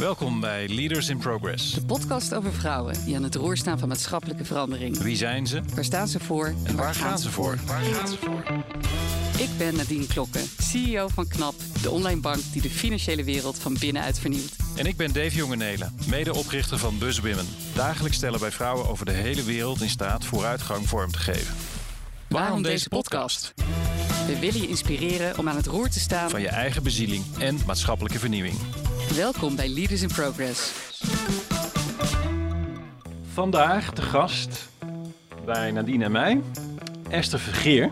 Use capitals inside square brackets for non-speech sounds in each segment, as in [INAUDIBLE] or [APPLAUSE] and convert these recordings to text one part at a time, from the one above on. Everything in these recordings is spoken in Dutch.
Welkom bij Leaders in Progress. De podcast over vrouwen die aan het roer staan van maatschappelijke verandering. Wie zijn ze Waar staan ze voor en waar gaan ze voor? Waar gaan ze voor? Ik ben Nadine Klokken, CEO van KNAP, de online bank die de financiële wereld van binnenuit vernieuwt. En ik ben Dave Jongenelen, medeoprichter van BuzzWomen. Dagelijks stellen wij vrouwen over de hele wereld in staat vooruitgang vorm te geven. Waarom deze podcast? We willen je inspireren om aan het roer te staan. Van je eigen bezieling en maatschappelijke vernieuwing. Welkom bij Leaders in Progress. Vandaag de gast bij Nadine en mij, Esther Vergeer.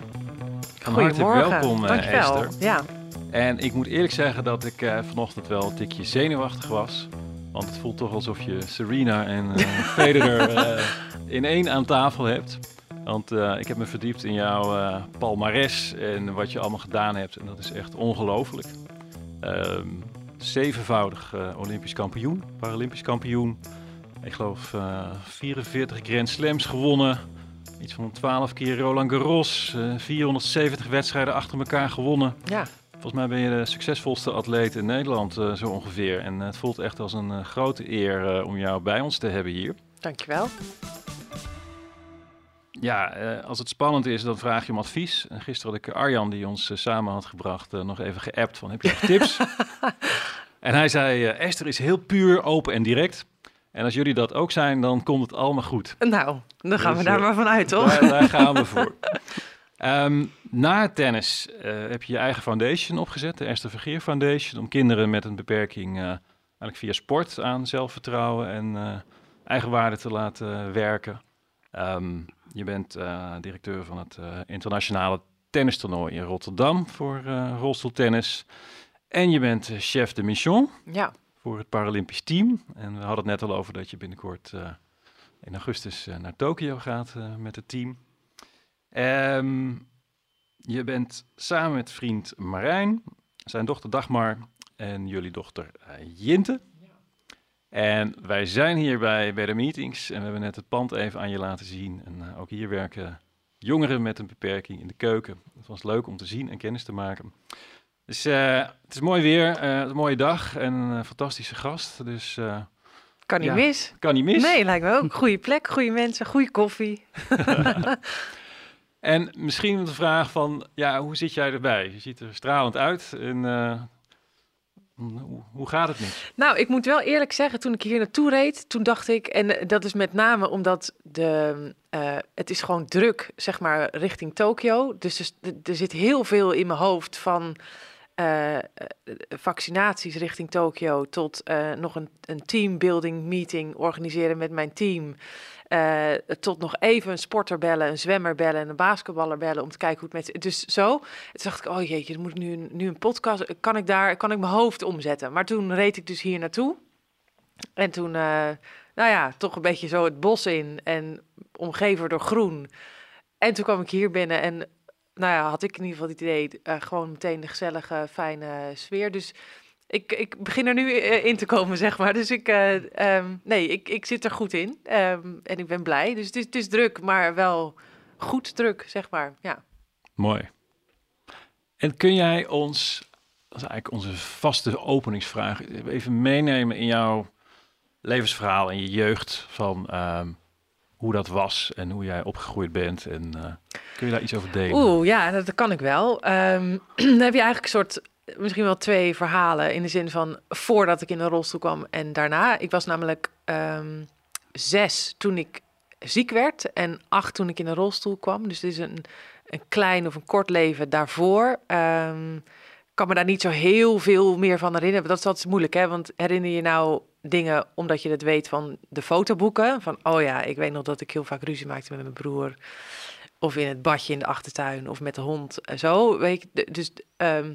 Van harte welkom, eh, Dankjewel. Esther. Ja. En ik moet eerlijk zeggen dat ik eh, vanochtend wel een tikje zenuwachtig was. Want het voelt toch alsof je Serena en eh, [LAUGHS] Federer eh, in één aan tafel hebt. Want eh, ik heb me verdiept in jouw eh, palmares en wat je allemaal gedaan hebt. En dat is echt ongelooflijk. Ehm, zevenvoudig eh, Olympisch kampioen, Paralympisch kampioen. Ik geloof eh 44 Grand Slams gewonnen. Iets van 12 keer Roland Garros. eh, 470 wedstrijden achter elkaar gewonnen. ja, Volgens mij ben je de succesvolste atleet in Nederland eh, zo ongeveer. En eh, het voelt echt als een eh, grote eer eh, om jou bij ons te hebben hier. dankjewel. Ja, eh, als het spannend is, dan vraag je om advies. En gisteren had ik Arjan, die ons eh, samen had gebracht, eh, nog even geappt van heb je nog tips? [LAUGHS] en hij zei, Esther is heel puur, open en direct. En als jullie dat ook zijn, dan komt het allemaal goed. Nou, dan gaan Dus, we daar eh, maar vanuit, toch? Daar, daar gaan we voor. [LAUGHS] Ehm, na tennis heb je je eigen foundation opgezet, de Esther Vergeer Foundation, om kinderen met een beperking eigenlijk via sport aan zelfvertrouwen en eigenwaarde te laten werken. Ehm, je bent eh, directeur van het eh, internationale tennistoernooi in Rotterdam voor eh, rolstoeltennis. En je bent chef de mission Ja, voor het Paralympisch team. En we hadden het net al over dat je binnenkort in augustus naar Tokio gaat met het team. Ehm, je bent samen met vriend Marijn, zijn dochter Dagmar en jullie dochter Jinte. En wij zijn hierbij bij de meetings en we hebben net het pand even aan je laten zien. En eh, ook hier werken jongeren met een beperking in de keuken. Het was leuk om te zien en kennis te maken. Dus eh, het is mooi weer, eh, een mooie dag en een fantastische gast. Dus kan niet Ja. mis. kan niet mis. Nee, lijkt me ook. Goede plek, goede mensen, goede koffie. [LAUGHS] En misschien de vraag van, ja, hoe zit jij erbij? Je ziet er stralend uit. En, hoe, hoe gaat het niet? Nou, ik moet wel eerlijk zeggen, toen ik hier naartoe reed, toen dacht ik, en eh, dat is met name omdat de, eh, het is gewoon druk, zeg maar, richting Tokio. Dus er, zit heel veel in mijn hoofd van eh, vaccinaties richting Tokio tot nog een, een teambuilding meeting organiseren met mijn team. Eh, tot nog even een sporter bellen, een zwemmer bellen en een basketballer bellen om te kijken hoe het met. Dus zo. Toen dacht ik, oh jeetje, dan moet ik nu, nu een podcast... Kan ik daar, kan ik mijn hoofd omzetten? Maar toen reed ik dus hier naartoe. En toen, eh, nou ja, toch een beetje zo het bos in en omgeven door groen. En toen kwam ik hier binnen en, nou ja, had ik in ieder geval het idee... eh, gewoon meteen de gezellige, fijne sfeer. Dus ik, ik begin er nu eh, in te komen, zeg maar. Dus ik, eh, ehm, nee, ik, ik zit er goed in. Ehm, en ik ben blij. Dus het is, het is druk, maar wel goed druk, zeg maar. Ja. Mooi. En kun jij ons, dat is eigenlijk onze vaste openingsvraag, even meenemen in jouw levensverhaal en je jeugd van ehm, hoe dat was en hoe jij opgegroeid bent. En eh, kun je daar iets over delen? Oeh, ja, dat, kan ik wel. [CLEARS THROAT] Dan heb je eigenlijk een soort, misschien wel twee verhalen. In de zin van voordat ik in een rolstoel kwam en daarna. Ik was namelijk ehm, zes toen ik ziek werd en acht toen ik in een rolstoel kwam. Dus het is een, een klein of een kort leven daarvoor. Ik kan me daar niet zo heel veel meer van herinneren. Dat is altijd moeilijk, hè? Want herinner je nou dingen omdat je het weet van de fotoboeken? Van, oh ja, ik weet nog dat ik heel vaak ruzie maakte met mijn broer. Of in het badje in de achtertuin of met de hond. Zo, weet d- Dus ehm,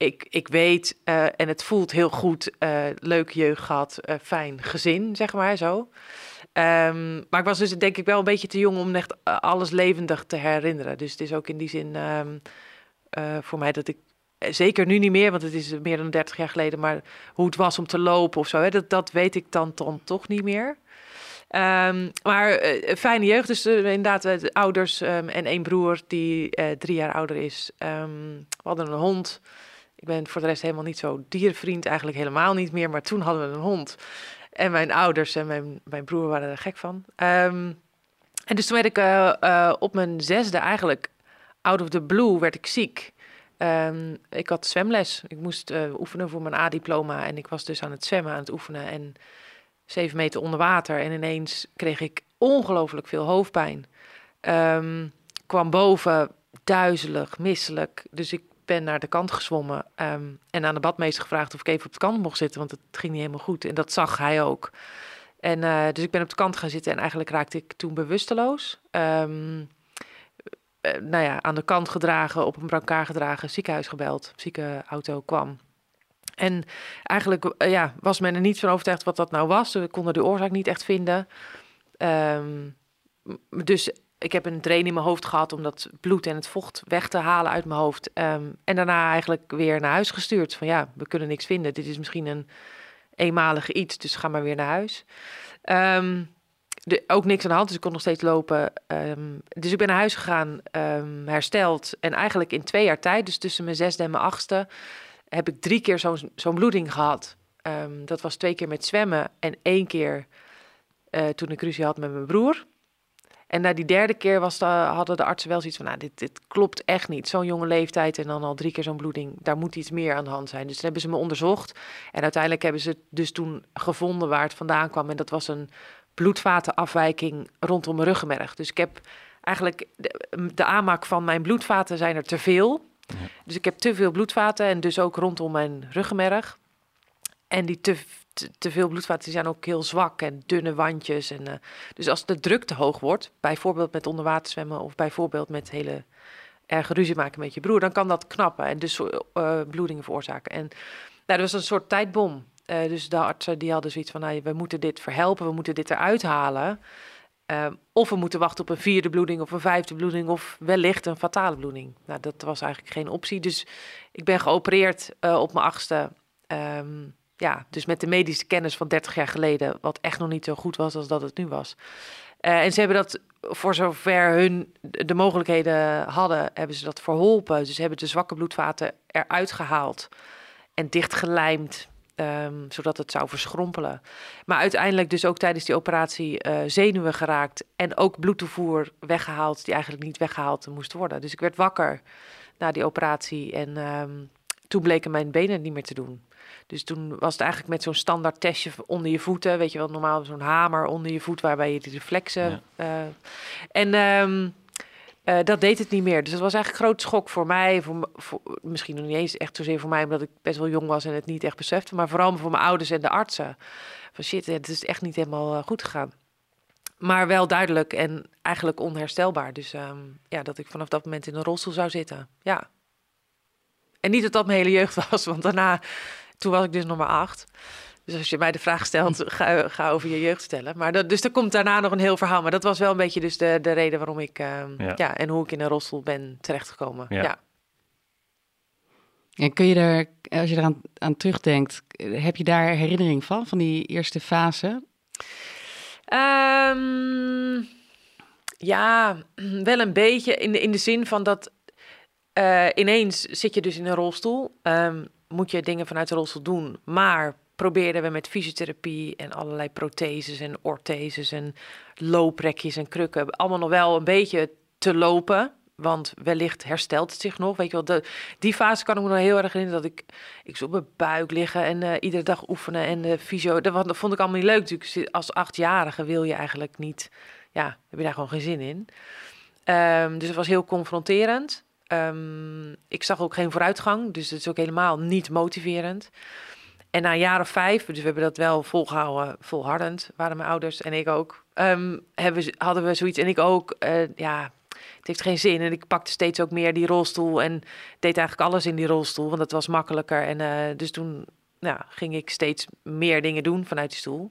ik, ik weet eh, en het voelt heel goed. eh leuke jeugd gehad, eh, fijn gezin, zeg maar zo. Ehm, maar ik was dus denk ik wel een beetje te jong om echt alles levendig te herinneren. Dus het is ook in die zin ehm, eh, voor mij dat ik zeker nu niet meer, want het is meer dan 30 jaar geleden, maar hoe het was om te lopen of zo, hè, dat, dat weet ik dan, toch niet meer. Ehm, maar fijne jeugd, dus inderdaad de ouders en één broer die drie jaar ouder is. We hadden een hond. Ik ben voor de rest helemaal niet zo dierenvriend, eigenlijk helemaal niet meer. Maar toen hadden we een hond. En mijn ouders en mijn, mijn broer waren er gek van. Ehm, en dus toen werd ik eh, eh, op mijn zesde eigenlijk out of the blue werd ik ziek. Ehm, ik had zwemles. Ik moest uh, oefenen voor mijn A-diploma. En ik was dus aan het zwemmen, aan het oefenen. En zeven meter onder water. En ineens kreeg ik ongelooflijk veel hoofdpijn. Um, kwam boven, duizelig, misselijk. Dus ik ben naar de kant gezwommen. Um, en aan de badmeester gevraagd of ik even op de kant mocht zitten. Want het ging niet helemaal goed. En dat zag hij ook. En uh, dus ik ben op de kant gaan zitten. En eigenlijk raakte ik toen bewusteloos. Um, uh, nou ja, aan de kant gedragen, op een brancard gedragen, ziekenhuis gebeld, ziekenauto kwam. En eigenlijk uh, ja, was men er niet van overtuigd wat dat nou was. We konden de oorzaak niet echt vinden. Um, dus ik heb een drain in mijn hoofd gehad om dat bloed en het vocht weg te halen uit mijn hoofd. Um, en daarna eigenlijk weer naar huis gestuurd. Van ja, we kunnen niks vinden. Dit is misschien een eenmalig iets, dus ga maar weer naar huis. Um, de, ook niks aan de hand, dus ik kon nog steeds lopen. Um, dus ik ben naar huis gegaan, hersteld. En eigenlijk in twee jaar tijd, dus tussen mijn zesde en mijn achtste, heb ik drie keer zo'n zo'n bloeding gehad. Dat was twee keer met zwemmen en één keer uh, toen ik ruzie had met mijn broer. En na die derde keer was de, hadden de artsen wel zoiets van, nou, dit, dit klopt echt niet. Zo'n jonge leeftijd en dan al drie keer zo'n bloeding, daar moet iets meer aan de hand zijn. Dus toen hebben ze me onderzocht. En uiteindelijk hebben ze dus toen gevonden waar het vandaan kwam. En dat was een bloedvatenafwijking rondom mijn ruggenmerg. Dus ik heb eigenlijk de, de, aanmaak van mijn bloedvaten zijn er te veel. Ja. Dus ik heb te veel bloedvaten en dus ook rondom mijn ruggenmerg. En die te, te, veel bloedvaten zijn ook heel zwak en dunne wandjes. En, uh, dus als de druk te hoog wordt, bijvoorbeeld met onderwater zwemmen of bijvoorbeeld met hele erge ruzie maken met je broer, dan kan dat knappen en dus uh, bloedingen veroorzaken. En nou, dat was een soort tijdbom. Uh, dus de artsen die hadden zoiets van, nou, we moeten dit verhelpen, we moeten dit eruit halen. Uh, of we moeten wachten op een vierde bloeding of een vijfde bloeding of wellicht een fatale bloeding. Nou, dat was eigenlijk geen optie. Dus ik ben geopereerd op mijn achtste. Um, ja, dus met de medische kennis van 30 jaar geleden, wat echt nog niet zo goed was als dat het nu was. Uh, en ze hebben dat, voor zover hun de mogelijkheden hadden, hebben ze dat verholpen. Dus ze hebben de zwakke bloedvaten eruit gehaald en dichtgelijmd Um, zodat het zou verschrompelen. Maar uiteindelijk dus ook tijdens die operatie uh, zenuwen geraakt en ook bloedtoevoer weggehaald die eigenlijk niet weggehaald moest worden. Dus ik werd wakker na die operatie en um, toen bleken mijn benen niet meer te doen. Dus toen was het eigenlijk met zo'n standaard testje onder je voeten, weet je wel, normaal zo'n hamer onder je voet waarbij je de reflexen. Ja. Uh, en um, uh, dat deed het niet meer. Dus dat was eigenlijk een groot schok voor mij. Voor, voor, misschien nog niet eens echt zozeer voor mij, omdat ik best wel jong was en het niet echt besefte. Maar vooral voor mijn ouders en de artsen. Van shit, het is echt niet helemaal uh, goed gegaan. Maar wel duidelijk en eigenlijk onherstelbaar. Dus um, ja, dat ik vanaf dat moment in een rolstoel zou zitten. Ja. En niet dat dat mijn hele jeugd [LAUGHS] was, want daarna, toen was ik dus nog maar acht. Dus als je mij de vraag stelt, [LAUGHS] ga, ga over je jeugd stellen. Maar dat, dus er komt daarna nog een heel verhaal. Maar dat was wel een beetje dus de, de reden waarom ik... Uh, ja. ja. en hoe ik in een rolstoel ben terechtgekomen. Ja. ja. En kun je er, als je eraan aan terugdenkt, heb je daar herinnering van, van die eerste fase? Um, ja, wel een beetje. In de, in de zin van dat uh, ineens zit je dus in een rolstoel. Um, moet je dingen vanuit de rolstoel doen, maar probeerden we met fysiotherapie en allerlei protheses en ortheses en looprekjes en krukken allemaal nog wel een beetje te lopen. Want wellicht herstelt het zich nog. Weet je wel, de, die fase kan ik me nog heel erg herinneren dat ik, ik zo op mijn buik liggen en uh, iedere dag oefenen en de fysio. Dat, vond ik allemaal niet leuk. Natuurlijk, als achtjarige wil je eigenlijk niet, ja, heb je daar gewoon geen zin in. Um, dus het was heel confronterend. Um, ik zag ook geen vooruitgang, dus het is ook helemaal niet motiverend. En na of vijf, dus we hebben dat wel volgehouden, volhardend, waren mijn ouders en ik ook, um, hebben, hadden we zoiets en ik ook, uh, ja, het heeft geen zin. En ik pakte steeds ook meer die rolstoel en deed eigenlijk alles in die rolstoel, want dat was makkelijker. En uh, dus toen nou, ging ik steeds meer dingen doen vanuit die stoel.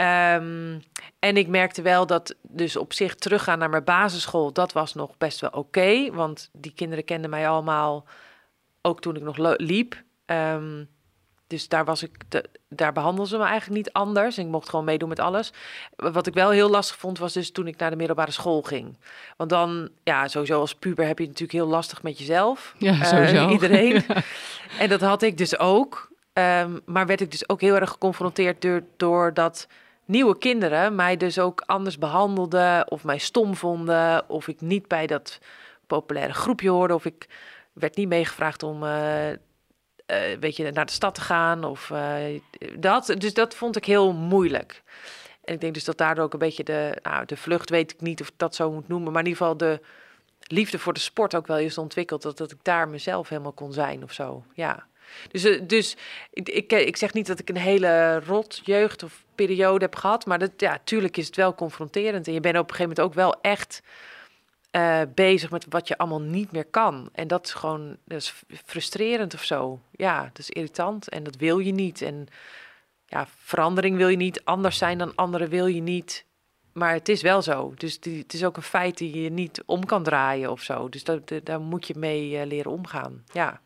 Um, en ik merkte wel dat dus op zich teruggaan naar mijn basisschool, dat was nog best wel oké. Okay, want die kinderen kenden mij allemaal, ook toen ik nog liep. Um, dus daar was ik, de, daar behandelden ze me eigenlijk niet anders. Ik mocht gewoon meedoen met alles. Wat ik wel heel lastig vond, was dus toen ik naar de middelbare school ging. Want dan, ja, sowieso als puber heb je natuurlijk heel lastig met jezelf. Ja, Eh, sowieso. [LAUGHS] iedereen. en dat had ik dus ook. Ehm, maar werd ik dus ook heel erg geconfronteerd door, doordat nieuwe kinderen mij dus ook anders behandelden. Of mij stom vonden. Of ik niet bij dat populaire groepje hoorde. Of ik werd niet meegevraagd om... eh, eh, weet je, naar de stad te gaan of eh, dat. Dus dat vond ik heel moeilijk. En ik denk dus dat daardoor ook een beetje de, nou, de vlucht, weet ik niet of ik dat zo moet noemen, maar in ieder geval de liefde voor de sport ook wel is ontwikkeld. Dat, dat ik daar mezelf helemaal kon zijn of zo. Ja. Dus, eh, dus ik, ik, ik zeg niet dat ik een hele rot jeugd of periode heb gehad, maar dat, ja, tuurlijk is het wel confronterend. En je bent op een gegeven moment ook wel echt eh, bezig met wat je allemaal niet meer kan. En dat is gewoon dat is frustrerend of zo. Ja, dat is irritant en dat wil je niet. En ja, verandering wil je niet, anders zijn dan anderen wil je niet. Maar het is wel zo. Dus die, het is ook een feit die je niet om kan draaien of zo. Dus dat, daar moet je mee eh, leren omgaan. Ja.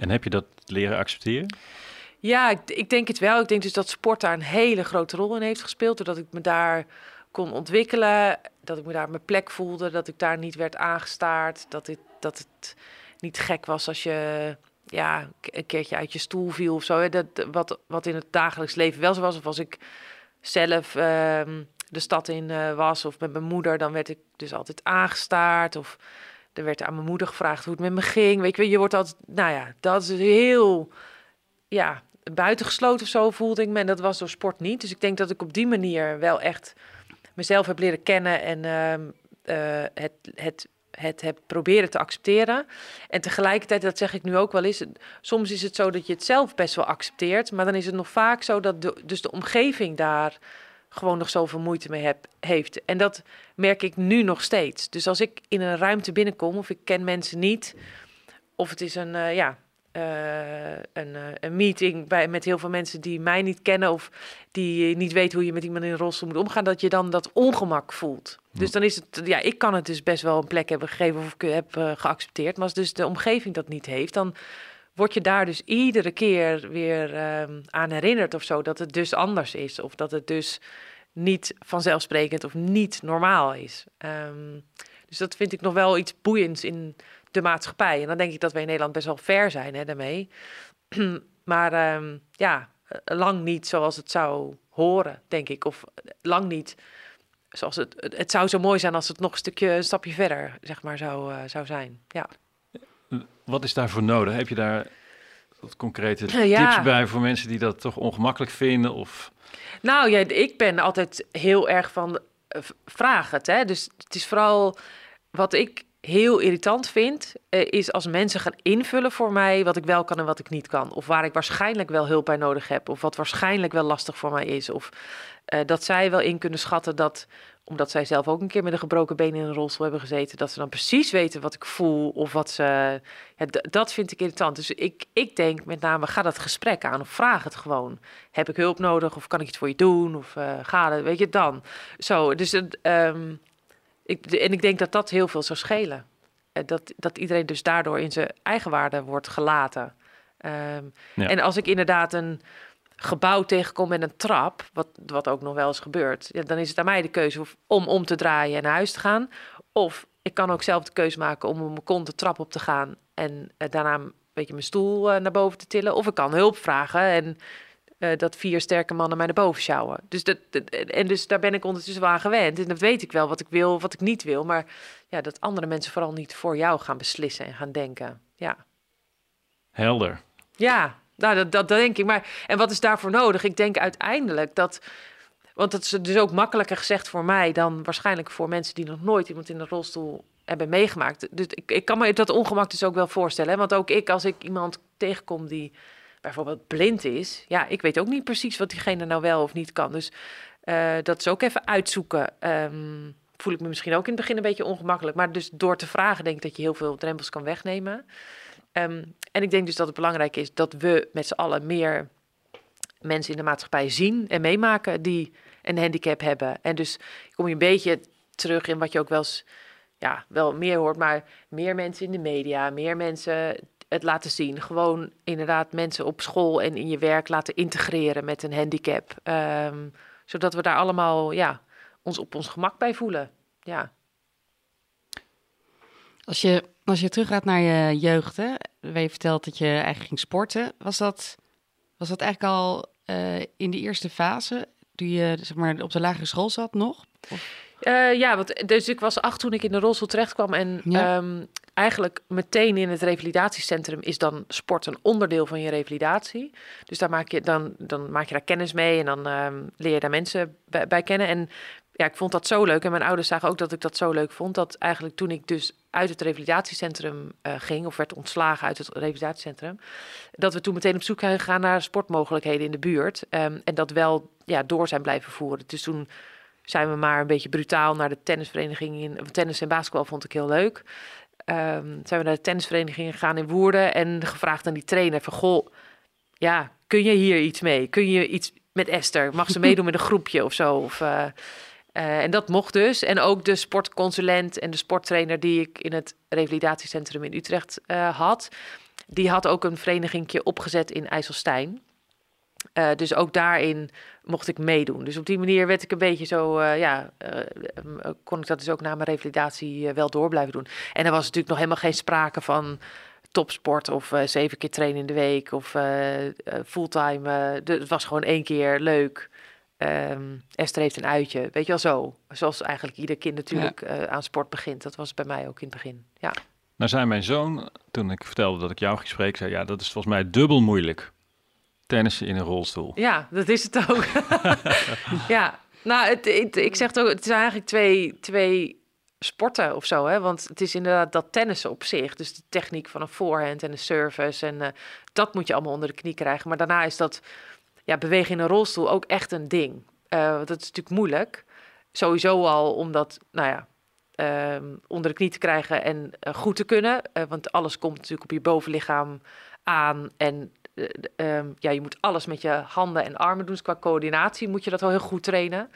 En heb je dat leren accepteren? Ja, ik, ik denk het wel. Ik denk dus dat sport daar een hele grote rol in heeft gespeeld. Doordat ik me daar kon ontwikkelen. Dat ik me daar mijn plek voelde. Dat ik daar niet werd aangestaard. Dat, het dat het niet gek was als je ja, een keertje uit je stoel viel of zo. Dat, wat, wat in het dagelijks leven wel zo was. Of als ik zelf ehm, de stad in eh, was of met mijn moeder, dan werd ik dus altijd aangestaard. Of er werd aan mijn moeder gevraagd hoe het met me ging. Weet je, je wordt altijd, nou ja, dat is heel, ja, buitengesloten of zo voelde ik me. En dat was door sport niet. Dus ik denk dat ik op die manier wel echt mezelf heb leren kennen en ehm, eh, het, het, het heb proberen te accepteren. En tegelijkertijd, dat zeg ik nu ook wel eens, soms is het zo dat je het zelf best wel accepteert, maar dan is het nog vaak zo dat de, dus de omgeving daar gewoon nog zoveel moeite mee heb, heeft. En dat merk ik nu nog steeds. Dus als ik in een ruimte binnenkom of ik ken mensen niet, of het is een, eh, ja, eh, een, eh, een meeting bij, met heel veel mensen die mij niet kennen of die niet weten hoe je met iemand in een rolstoel moet omgaan, dat je dan dat ongemak voelt. Dus dan is het, ja, ik kan het dus best wel een plek hebben gegeven of ik heb geaccepteerd, maar als dus de omgeving dat niet heeft, dan word je daar dus iedere keer weer ehm, aan herinnerd of zo dat het dus anders is of dat het dus niet vanzelfsprekend of niet normaal is. Ehm, dus dat vind ik nog wel iets boeiends in de maatschappij. En dan denk ik dat wij in Nederland best wel ver zijn hè, daarmee. [CLEARS THROAT] maar ehm, ja, eh, lang niet zoals het zou horen, denk ik. Of eh, lang niet zoals het... Het het zou zo mooi zijn als het nog een stukje, een stapje verder, zeg maar, zou, eh, zou zijn. Ja. Wat is daarvoor nodig? Heb je daar wat concrete Ja. tips bij voor mensen die dat toch ongemakkelijk vinden? Of Nou ja, ik ben altijd heel erg van eh, v- vraag het. Hè? Dus het is vooral wat ik heel irritant vind, eh, is als mensen gaan invullen voor mij wat ik wel kan en wat ik niet kan. Of waar ik waarschijnlijk wel hulp bij nodig heb. Of wat waarschijnlijk wel lastig voor mij is. Of eh, dat zij wel in kunnen schatten dat, omdat zij zelf ook een keer met een gebroken been in een rolstoel hebben gezeten, dat ze dan precies weten wat ik voel of wat ze. Ja, dat vind ik irritant. Dus ik, ik denk met name, ga dat gesprek aan of vraag het gewoon. Heb ik hulp nodig of kan ik iets voor je doen? Of eh, ga het, weet je, dan. Zo, dus ehm, ik, en ik denk dat dat heel veel zou schelen. Eh, Dat, dat iedereen dus daardoor in zijn eigen waarde wordt gelaten. Ehm, Ja. En als ik inderdaad een gebouw tegenkom met een trap, wat, wat ook nog wel eens gebeurt, ja, dan is het aan mij de keuze om om te draaien en naar huis te gaan. Of ik kan ook zelf de keuze maken om mijn kont de trap op te gaan en eh, daarna een beetje mijn stoel eh, naar boven te tillen. Of ik kan hulp vragen en eh, dat vier sterke mannen mij naar boven sjouwen. Dus dat, dat- en dus daar ben ik ondertussen wel aan gewend. En dat weet ik wel wat ik wil, wat ik niet wil. Maar ja, dat andere mensen vooral niet voor jou gaan beslissen en gaan denken. Ja. helder? Ja, nou, dat, dat, denk ik. Maar, en wat is daarvoor nodig? Ik denk uiteindelijk dat... Want dat is dus ook makkelijker gezegd voor mij... dan waarschijnlijk voor mensen die nog nooit iemand in een rolstoel hebben meegemaakt. Dus ik, ik kan me dat ongemak dus ook wel voorstellen. Hè? Want ook ik, als ik iemand tegenkom die bijvoorbeeld blind is... ja, ik weet ook niet precies wat diegene nou wel of niet kan. Dus eh, dat is ook even uitzoeken. Ehm, voel ik me misschien ook in het begin een beetje ongemakkelijk. Maar dus door te vragen denk ik dat je heel veel drempels kan wegnemen. Ehm, en ik denk dus dat het belangrijk is dat we met z'n allen meer mensen in de maatschappij zien en meemaken die een handicap hebben. En dus kom je een beetje terug in wat je ook wel eens, ja, wel meer hoort, maar meer mensen in de media, meer mensen het laten zien. Gewoon inderdaad mensen op school en in je werk laten integreren met een handicap. Ehm, zodat we daar allemaal ja, ons op ons gemak bij voelen. Ja. Als je, als je teruggaat naar je jeugd, hè, waar je vertelt dat je eigenlijk ging sporten, was dat, was dat eigenlijk al uh, in de eerste fase, toen je zeg maar, op de lagere school zat nog? Uh, ja, want, dus ik was acht toen ik in de rolstoel terecht kwam. En ja. um, eigenlijk meteen in het revalidatiecentrum is dan sport een onderdeel van je revalidatie. Dus daar maak je, dan, dan maak je daar kennis mee en dan um, leer je daar mensen bij, bij, kennen. En ja, ik vond dat zo leuk. En mijn ouders zagen ook dat ik dat zo leuk vond. Dat eigenlijk toen ik dus uit het revalidatiecentrum uh, ging, of werd ontslagen uit het revalidatiecentrum, dat we toen meteen op zoek zijn gegaan naar sportmogelijkheden in de buurt. Um, en dat wel ja, door zijn blijven voeren. Dus toen zijn we maar een beetje brutaal naar de tennisvereniging in. Tennis en basketbal vond ik heel leuk. Um, zijn we naar de tennisvereniging gegaan in Woerden en gevraagd aan die trainer van goh, ja, kun je hier iets mee? Kun je iets met Esther? Mag ze [LAUGHS] meedoen met een groepje of zo? Of, uh, uh, en dat mocht dus. En ook de sportconsulent en de sporttrainer die ik in het revalidatiecentrum in Utrecht uh, had, die had ook een verenigingje opgezet in IJsselstein. Uh, dus ook daarin mocht ik meedoen. Dus op die manier werd ik een beetje zo, ja, kon ik dat dus ook na mijn revalidatie wel door blijven doen. En er was natuurlijk nog helemaal geen sprake van topsport of zeven keer trainen in de week of fulltime. het was gewoon één keer leuk. Um, Esther heeft een uitje, weet je wel zo. Zoals eigenlijk ieder kind natuurlijk ja. aan sport begint. Dat was bij mij ook in het begin, ja. Nou zei mijn zoon, toen ik vertelde dat ik jou ging spreken, zei ja, dat is volgens mij dubbel moeilijk tennissen in een rolstoel. Ja, dat is het ook. [LAUGHS] ja, nou, het, het, ik zeg het ook, het is eigenlijk twee, twee sporten of zo, hè? Want het is inderdaad dat tennissen op zich, dus de techniek van een voorhand en een service en uh, dat moet je allemaal onder de knie krijgen. Maar daarna is dat ja, bewegen in een rolstoel ook echt een ding. Uh, dat is natuurlijk moeilijk, sowieso al omdat, nou ja. Uh, onder de knie te krijgen en uh, goed te kunnen. want alles komt natuurlijk op je bovenlichaam aan. En um, ja, je moet alles met je handen en armen doen. Dus qua coördinatie moet je dat wel heel goed trainen.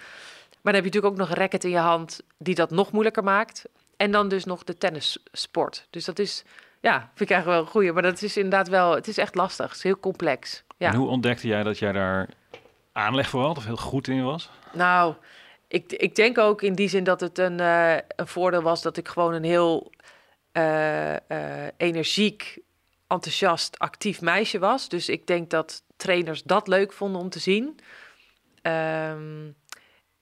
Maar dan heb je natuurlijk ook nog een racket in je hand die dat nog moeilijker maakt. En dan dus nog de tennissport. Dus dat is, ja, vind ik eigenlijk wel een goeie. Maar dat is inderdaad wel, het is echt lastig. Het is heel complex. Ja. En hoe ontdekte jij dat jij daar aanleg voor had of heel goed in was? Nou, ik, ik denk ook in die zin dat het een, uh, een voordeel was dat ik gewoon een heel uh, uh, energiek enthousiast, actief meisje was. Dus ik denk dat trainers dat leuk vonden om te zien. Um,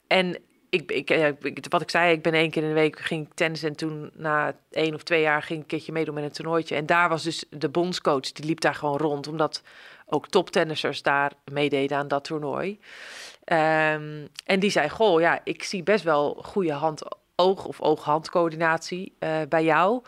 en ik, ik, ik, wat ik zei, ik ben één keer in de week ging tennis en toen na één of twee jaar ging ik een keertje meedoen met een toernooitje. En daar was dus de bondscoach, die liep daar gewoon rond, omdat ook toptennissers daar meededen aan dat toernooi. Um, en die zei, goh, ja, ik zie best wel goede hand-oog of oog-hand uh, bij jou.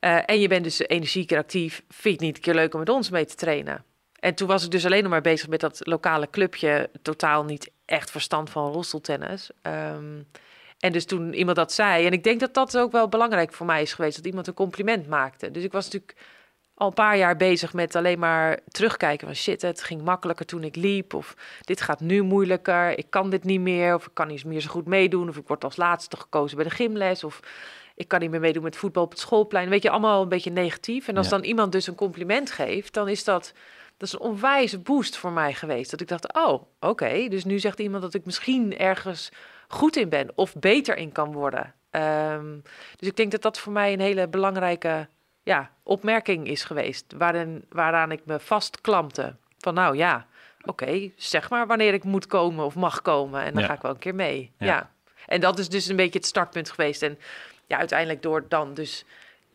Uh, en je bent dus energiek en actief. Vind je het niet een keer leuk om met ons mee te trainen? En toen was ik dus alleen nog maar bezig met dat lokale clubje. Totaal niet echt verstand van rolstoeltennis. Um, en dus toen iemand dat zei, en ik denk dat dat ook wel belangrijk voor mij is geweest, dat iemand een compliment maakte. Dus ik was natuurlijk al een paar jaar bezig met alleen maar terugkijken van shit, het ging makkelijker toen ik liep. Of dit gaat nu moeilijker, ik kan dit niet meer. Of ik kan niet meer zo goed meedoen. Of ik word als laatste gekozen bij de gymles. Of ik kan niet meer meedoen met voetbal op het schoolplein. Weet je, allemaal een beetje negatief. En als ja. dan iemand dus een compliment geeft, dan is dat, dat is een onwijze boost voor mij geweest. Dat ik dacht, oh, oké, okay, dus nu zegt iemand dat ik misschien ergens goed in ben of beter in kan worden. Um, dus ik denk dat dat voor mij een hele belangrijke ja, opmerking is geweest, waarin, waaraan ik me vastklampte. Van nou ja, oké, okay, zeg maar wanneer ik moet komen of mag komen en dan ja. ga ik wel een keer mee. Ja. ja. En dat is dus een beetje het startpunt geweest. En ja, uiteindelijk door dan dus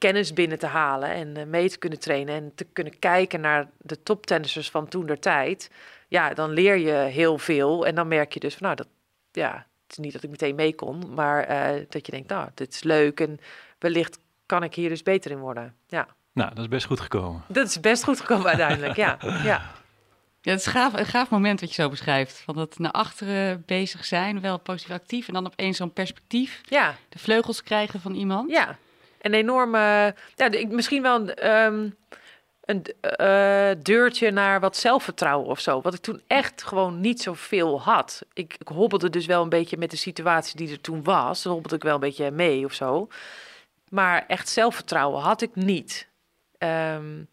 kennis binnen te halen en uh, mee te kunnen trainen en te kunnen kijken naar de toptennissers van toen der tijd, ja, dan leer je heel veel en dan merk je dus van nou dat ja, het is niet dat ik meteen mee kon, maar uh, dat je denkt nou, dit is leuk en wellicht kan ik hier dus beter in worden. Ja. Nou, dat is best goed gekomen. Dat is best goed gekomen uiteindelijk, ja. [LAUGHS] ja. Ja, het is gaaf, een gaaf moment wat je zo beschrijft. Van dat naar achteren bezig zijn, wel positief actief. En dan opeens zo'n perspectief. Ja. De vleugels krijgen van iemand. Ja, een enorme... Ja, misschien wel een, um, een uh, deurtje naar wat zelfvertrouwen of zo. Wat ik toen echt gewoon niet zoveel had. Ik, ik hobbelde dus wel een beetje met de situatie die er toen was. Dan hobbelde ik wel een beetje mee of zo. Maar echt zelfvertrouwen had ik niet. Ehm,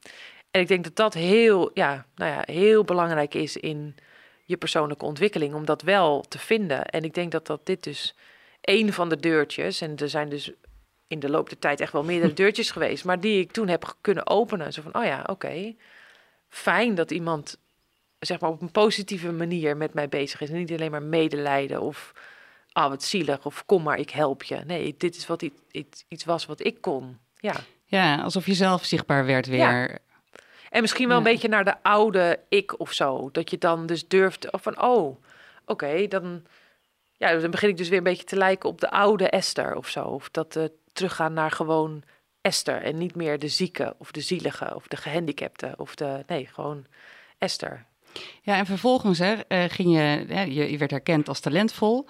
en ik denk dat dat heel, ja, nou ja, heel belangrijk is in je persoonlijke ontwikkeling, om dat wel te vinden. En ik denk dat, dat dit dus een van de deurtjes, en er zijn dus in de loop der tijd echt wel meerdere [LAUGHS] deurtjes geweest, maar die ik toen heb kunnen openen. Zo van, oh ja, oké, fijn dat iemand zeg maar op een positieve manier met mij bezig is. En niet alleen maar medelijden of ah, wat zielig of kom maar, ik help je. Nee, dit is wat iets, iets was wat ik kon. Ja. Ja, alsof je zelf zichtbaar werd weer. En misschien wel een beetje naar de oude ik of zo. Dat je dan dus durft of van, oh, oké, dan, ja, dan begin ik dus weer een beetje te lijken op de oude Esther of zo. Of dat uh, teruggaan naar gewoon Esther en niet meer de zieke of de zielige of de gehandicapte of de, nee, gewoon Esther. Ja, en vervolgens hè, uh, ging je, je, je werd herkend als talentvol.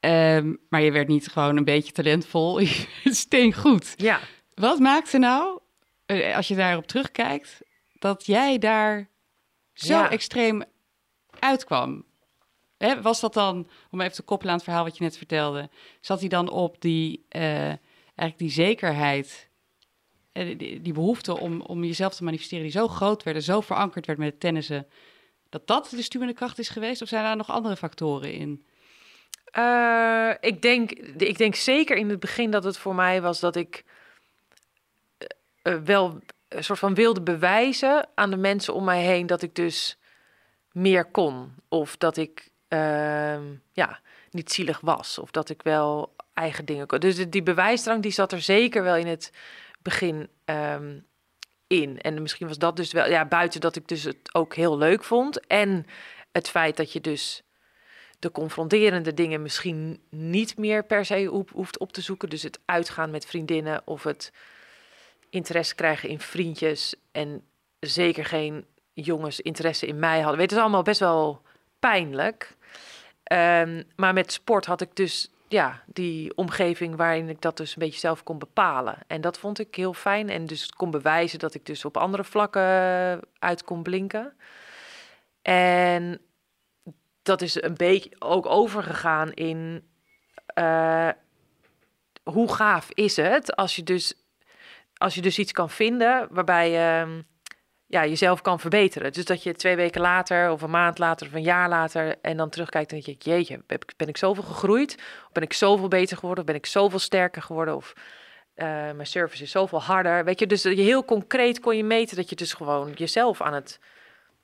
Um, maar je werd niet gewoon een beetje talentvol, [LAUGHS] steen goed. Ja. Wat maakte nou, uh, als je daarop terugkijkt, dat jij daar zo ja. extreem uitkwam? Hè, was dat dan, om even te koppelen aan het verhaal wat je net vertelde, zat hij dan op die, uh, eigenlijk die zekerheid, die, die, behoefte om, om jezelf te manifesteren, die zo groot werd en zo verankerd werd met het tennissen, dat dat de stuwende kracht is geweest? Of zijn daar nog andere factoren in? Uh, ik, denk, ik denk zeker in het begin dat het voor mij was dat ik uh, wel een soort van wilde bewijzen aan de mensen om mij heen dat ik dus meer kon. Of dat ik uh, ja, niet zielig was. Of dat ik wel eigen dingen kon. Dus die bewijsdrang die zat er zeker wel in het begin um, in. En misschien was dat dus wel, ja, buiten dat ik dus het ook heel leuk vond. En het feit dat je dus de confronterende dingen misschien niet meer per se hoeft op te zoeken. Dus het uitgaan met vriendinnen of het interesse krijgen in vriendjes. En zeker geen jongens interesse in mij hadden. Weet, het is allemaal best wel pijnlijk. Um, maar met sport had ik dus ja, die omgeving waarin ik dat dus een beetje zelf kon bepalen. En dat vond ik heel fijn. En dus kon bewijzen dat ik dus op andere vlakken uit kon blinken. En dat is een beetje ook overgegaan in uh, hoe gaaf is het als je dus als je dus iets kan vinden waarbij je ja, jezelf kan verbeteren. Dus dat je twee weken later of een maand later of een jaar later en dan terugkijkt en denk je, jeetje, ben ik zoveel gegroeid? Of ben ik zoveel beter geworden? Of ben ik zoveel sterker geworden? Of uh, mijn service is zoveel harder? Weet je, dus je heel concreet kon je meten dat je dus gewoon jezelf aan het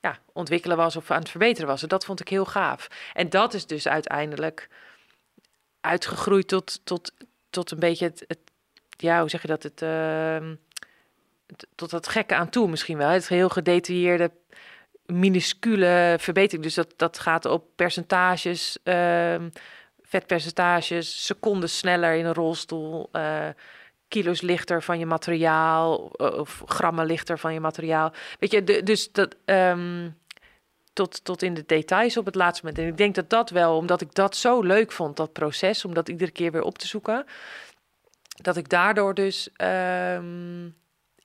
ja, ontwikkelen was of aan het verbeteren was. En dat vond ik heel gaaf. En dat is dus uiteindelijk uitgegroeid tot, tot, tot een beetje het, ja, hoe zeg je dat? Het, uh, tot dat gekke aan toe misschien wel. Het heel gedetailleerde, minuscule verbetering. Dus dat, dat gaat op percentages, uh, vetpercentages, seconden sneller in een rolstoel. Uh, kilo's lichter van je materiaal of grammen lichter van je materiaal. Weet je, dus dat um, tot, tot in de details op het laatste moment. En ik denk dat dat wel, omdat ik dat zo leuk vond, dat proces, om dat iedere keer weer op te zoeken, dat ik daardoor dus um,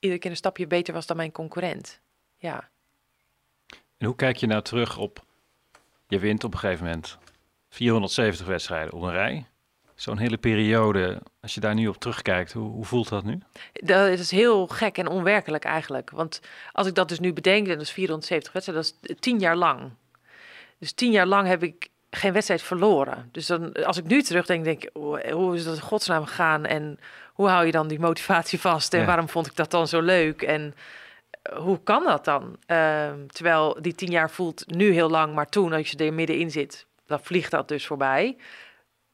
iedere keer een stapje beter was dan mijn concurrent. Ja. En hoe kijk je nou terug op, je wint op een gegeven moment 470 wedstrijden op een rij zo'n hele periode, als je daar nu op terugkijkt, hoe, hoe, voelt dat nu? Dat is heel gek en onwerkelijk eigenlijk. Want als ik dat dus nu bedenk, dat is 470 wedstrijden, dat is tien jaar lang. Dus tien jaar lang heb ik geen wedstrijd verloren. Dus dan, als ik nu terugdenk, denk ik, hoe is dat in godsnaam gegaan? En hoe hou je dan die motivatie vast? En waarom vond ik dat dan zo leuk? En eh, hoe kan dat dan? Uh, terwijl die tien jaar voelt nu heel lang, maar toen, als je er middenin zit, dan vliegt dat dus voorbij.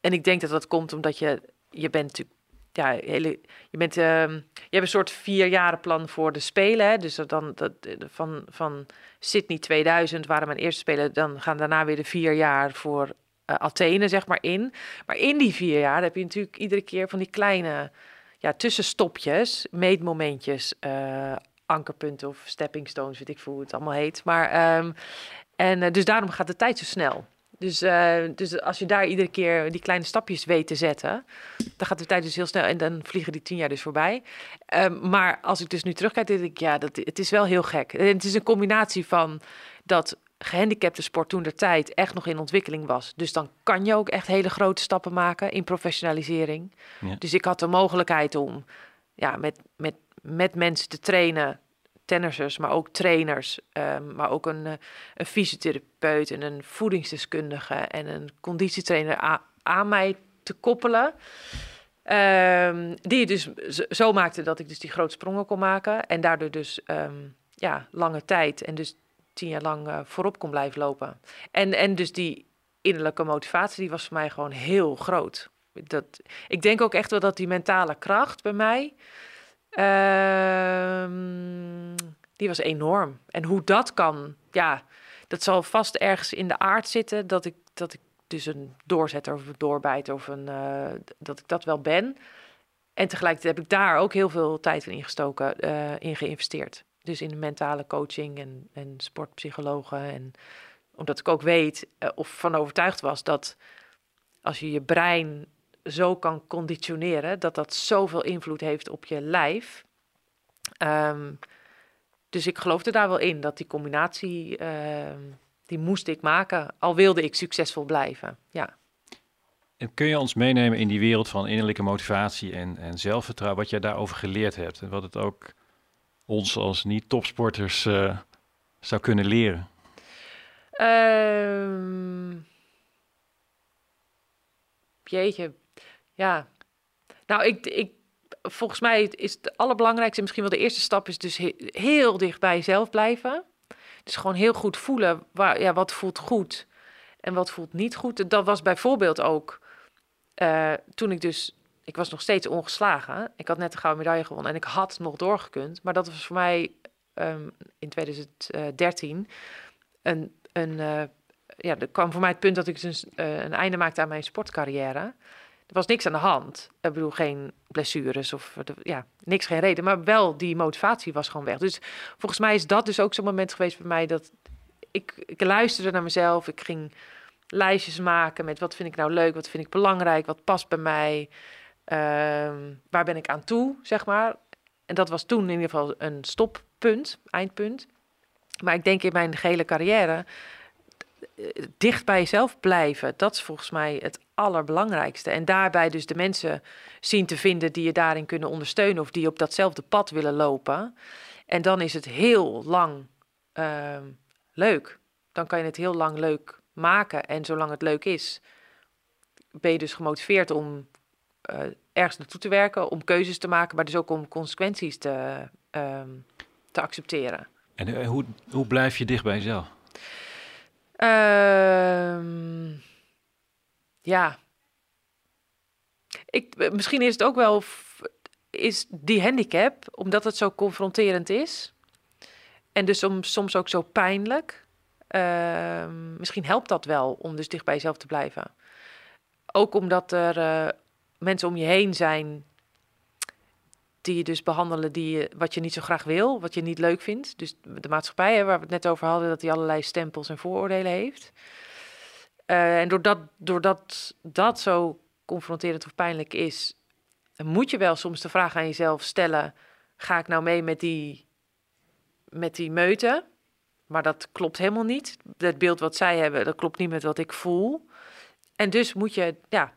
En ik denk dat dat komt omdat je, je bent natuurlijk, ja, hele, je bent, uh, je hebt een soort vierjarenplan voor de Spelen. Hè? Dus dan dat, van, van Sydney 2000 waren mijn eerste Spelen, dan gaan daarna weer de vier jaar voor uh, Athene, zeg maar, in. Maar in die vier jaar heb je natuurlijk iedere keer van die kleine ja, tussenstopjes, meetmomentjes, uh, ankerpunten of stepping stones, weet ik veel hoe het allemaal heet. Maar, um, en dus daarom gaat de tijd zo snel. Dus, uh, dus als je daar iedere keer die kleine stapjes weet te zetten, dan gaat de tijd dus heel snel en dan vliegen die tien jaar dus voorbij. Um, maar als ik dus nu terugkijk, denk ik, ja, dat, het is wel heel gek. En het is een combinatie van dat gehandicapte sport toen de tijd echt nog in ontwikkeling was. Dus dan kan je ook echt hele grote stappen maken in professionalisering. Ja. Dus ik had de mogelijkheid om ja, met, met, met mensen te trainen tennissers, maar ook trainers, ehm, maar ook een, eh, een fysiotherapeut en een voedingsdeskundige en een conditietrainer aan mij te koppelen. Ehm, die het dus zo maakte dat ik dus die grote sprongen kon maken. En daardoor dus ehm, ja, lange tijd en dus tien jaar lang eh, voorop kon blijven lopen. En, en dus die innerlijke motivatie, die was voor mij gewoon heel groot. Dat, ik denk ook echt wel dat die mentale kracht bij mij, ehm, die was enorm. En hoe dat kan, ja, dat zal vast ergens in de aard zitten, dat ik, dat ik dus een doorzetter of een doorbijter of een, eh, dat ik dat wel ben. En tegelijkertijd heb ik daar ook heel veel tijd in gestoken, eh, in geïnvesteerd. Dus in mentale coaching en, en sportpsychologen. En omdat ik ook weet eh, of van overtuigd was dat als je je brein zo kan conditioneren, dat dat zoveel invloed heeft op je lijf. Ehm, dus ik geloofde daar wel in dat die combinatie, ehm, die moest ik maken, al wilde ik succesvol blijven. Ja. En kun je ons meenemen in die wereld van innerlijke motivatie en, en zelfvertrouwen, wat jij daarover geleerd hebt en wat het ook ons als niet-topsporters eh, zou kunnen leren? Ehm jeetje, ja. Nou, ik, ik, volgens mij is het allerbelangrijkste, misschien wel de eerste stap, is dus he- heel dicht bij jezelf blijven. Dus gewoon heel goed voelen, waar, ja, wat voelt goed en wat voelt niet goed. Dat was bijvoorbeeld ook eh, toen ik dus, ik was nog steeds ongeslagen. Ik had net de gouden medaille gewonnen en ik had nog doorgekund. Maar dat was voor mij ehm, in 2013 een, een eh, ja, er kwam voor mij het punt dat ik dus eh, een einde maakte aan mijn sportcarrière. Er was niks aan de hand. Ik bedoel, geen blessures of ja, niks, geen reden. Maar wel die motivatie was gewoon weg. Dus volgens mij is dat dus ook zo'n moment geweest bij mij dat ik, ik luisterde naar mezelf. Ik ging lijstjes maken met wat vind ik nou leuk, wat vind ik belangrijk, wat past bij mij, ehm, waar ben ik aan toe, zeg maar. En dat was toen in ieder geval een stoppunt, eindpunt. Maar ik denk in mijn gehele carrière dicht bij jezelf blijven. Dat is volgens mij het allerbelangrijkste. En daarbij dus de mensen zien te vinden die je daarin kunnen ondersteunen of die op datzelfde pad willen lopen. En dan is het heel lang ehm, leuk. Dan kan je het heel lang leuk maken. En zolang het leuk is, ben je dus gemotiveerd om eh, ergens naartoe te werken, om keuzes te maken, maar dus ook om consequenties te, ehm, te accepteren. En eh, hoe, hoe blijf je dicht bij jezelf? Ehm, ja. Ik, misschien is het ook wel is die handicap, omdat het zo confronterend is. En dus soms, soms ook zo pijnlijk. ehm, misschien helpt dat wel om dus dicht bij jezelf te blijven. Ook omdat er eh, mensen om je heen zijn die je dus behandelen die je, wat je niet zo graag wil, wat je niet leuk vindt. Dus de maatschappij, hè, waar we het net over hadden, dat die allerlei stempels en vooroordelen heeft. Eh, en doordat, doordat dat zo confronterend of pijnlijk is, moet je wel soms de vraag aan jezelf stellen: ga ik nou mee met die, met die meute? Maar dat klopt helemaal niet. Het beeld wat zij hebben, dat klopt niet met wat ik voel. En dus moet je, ja,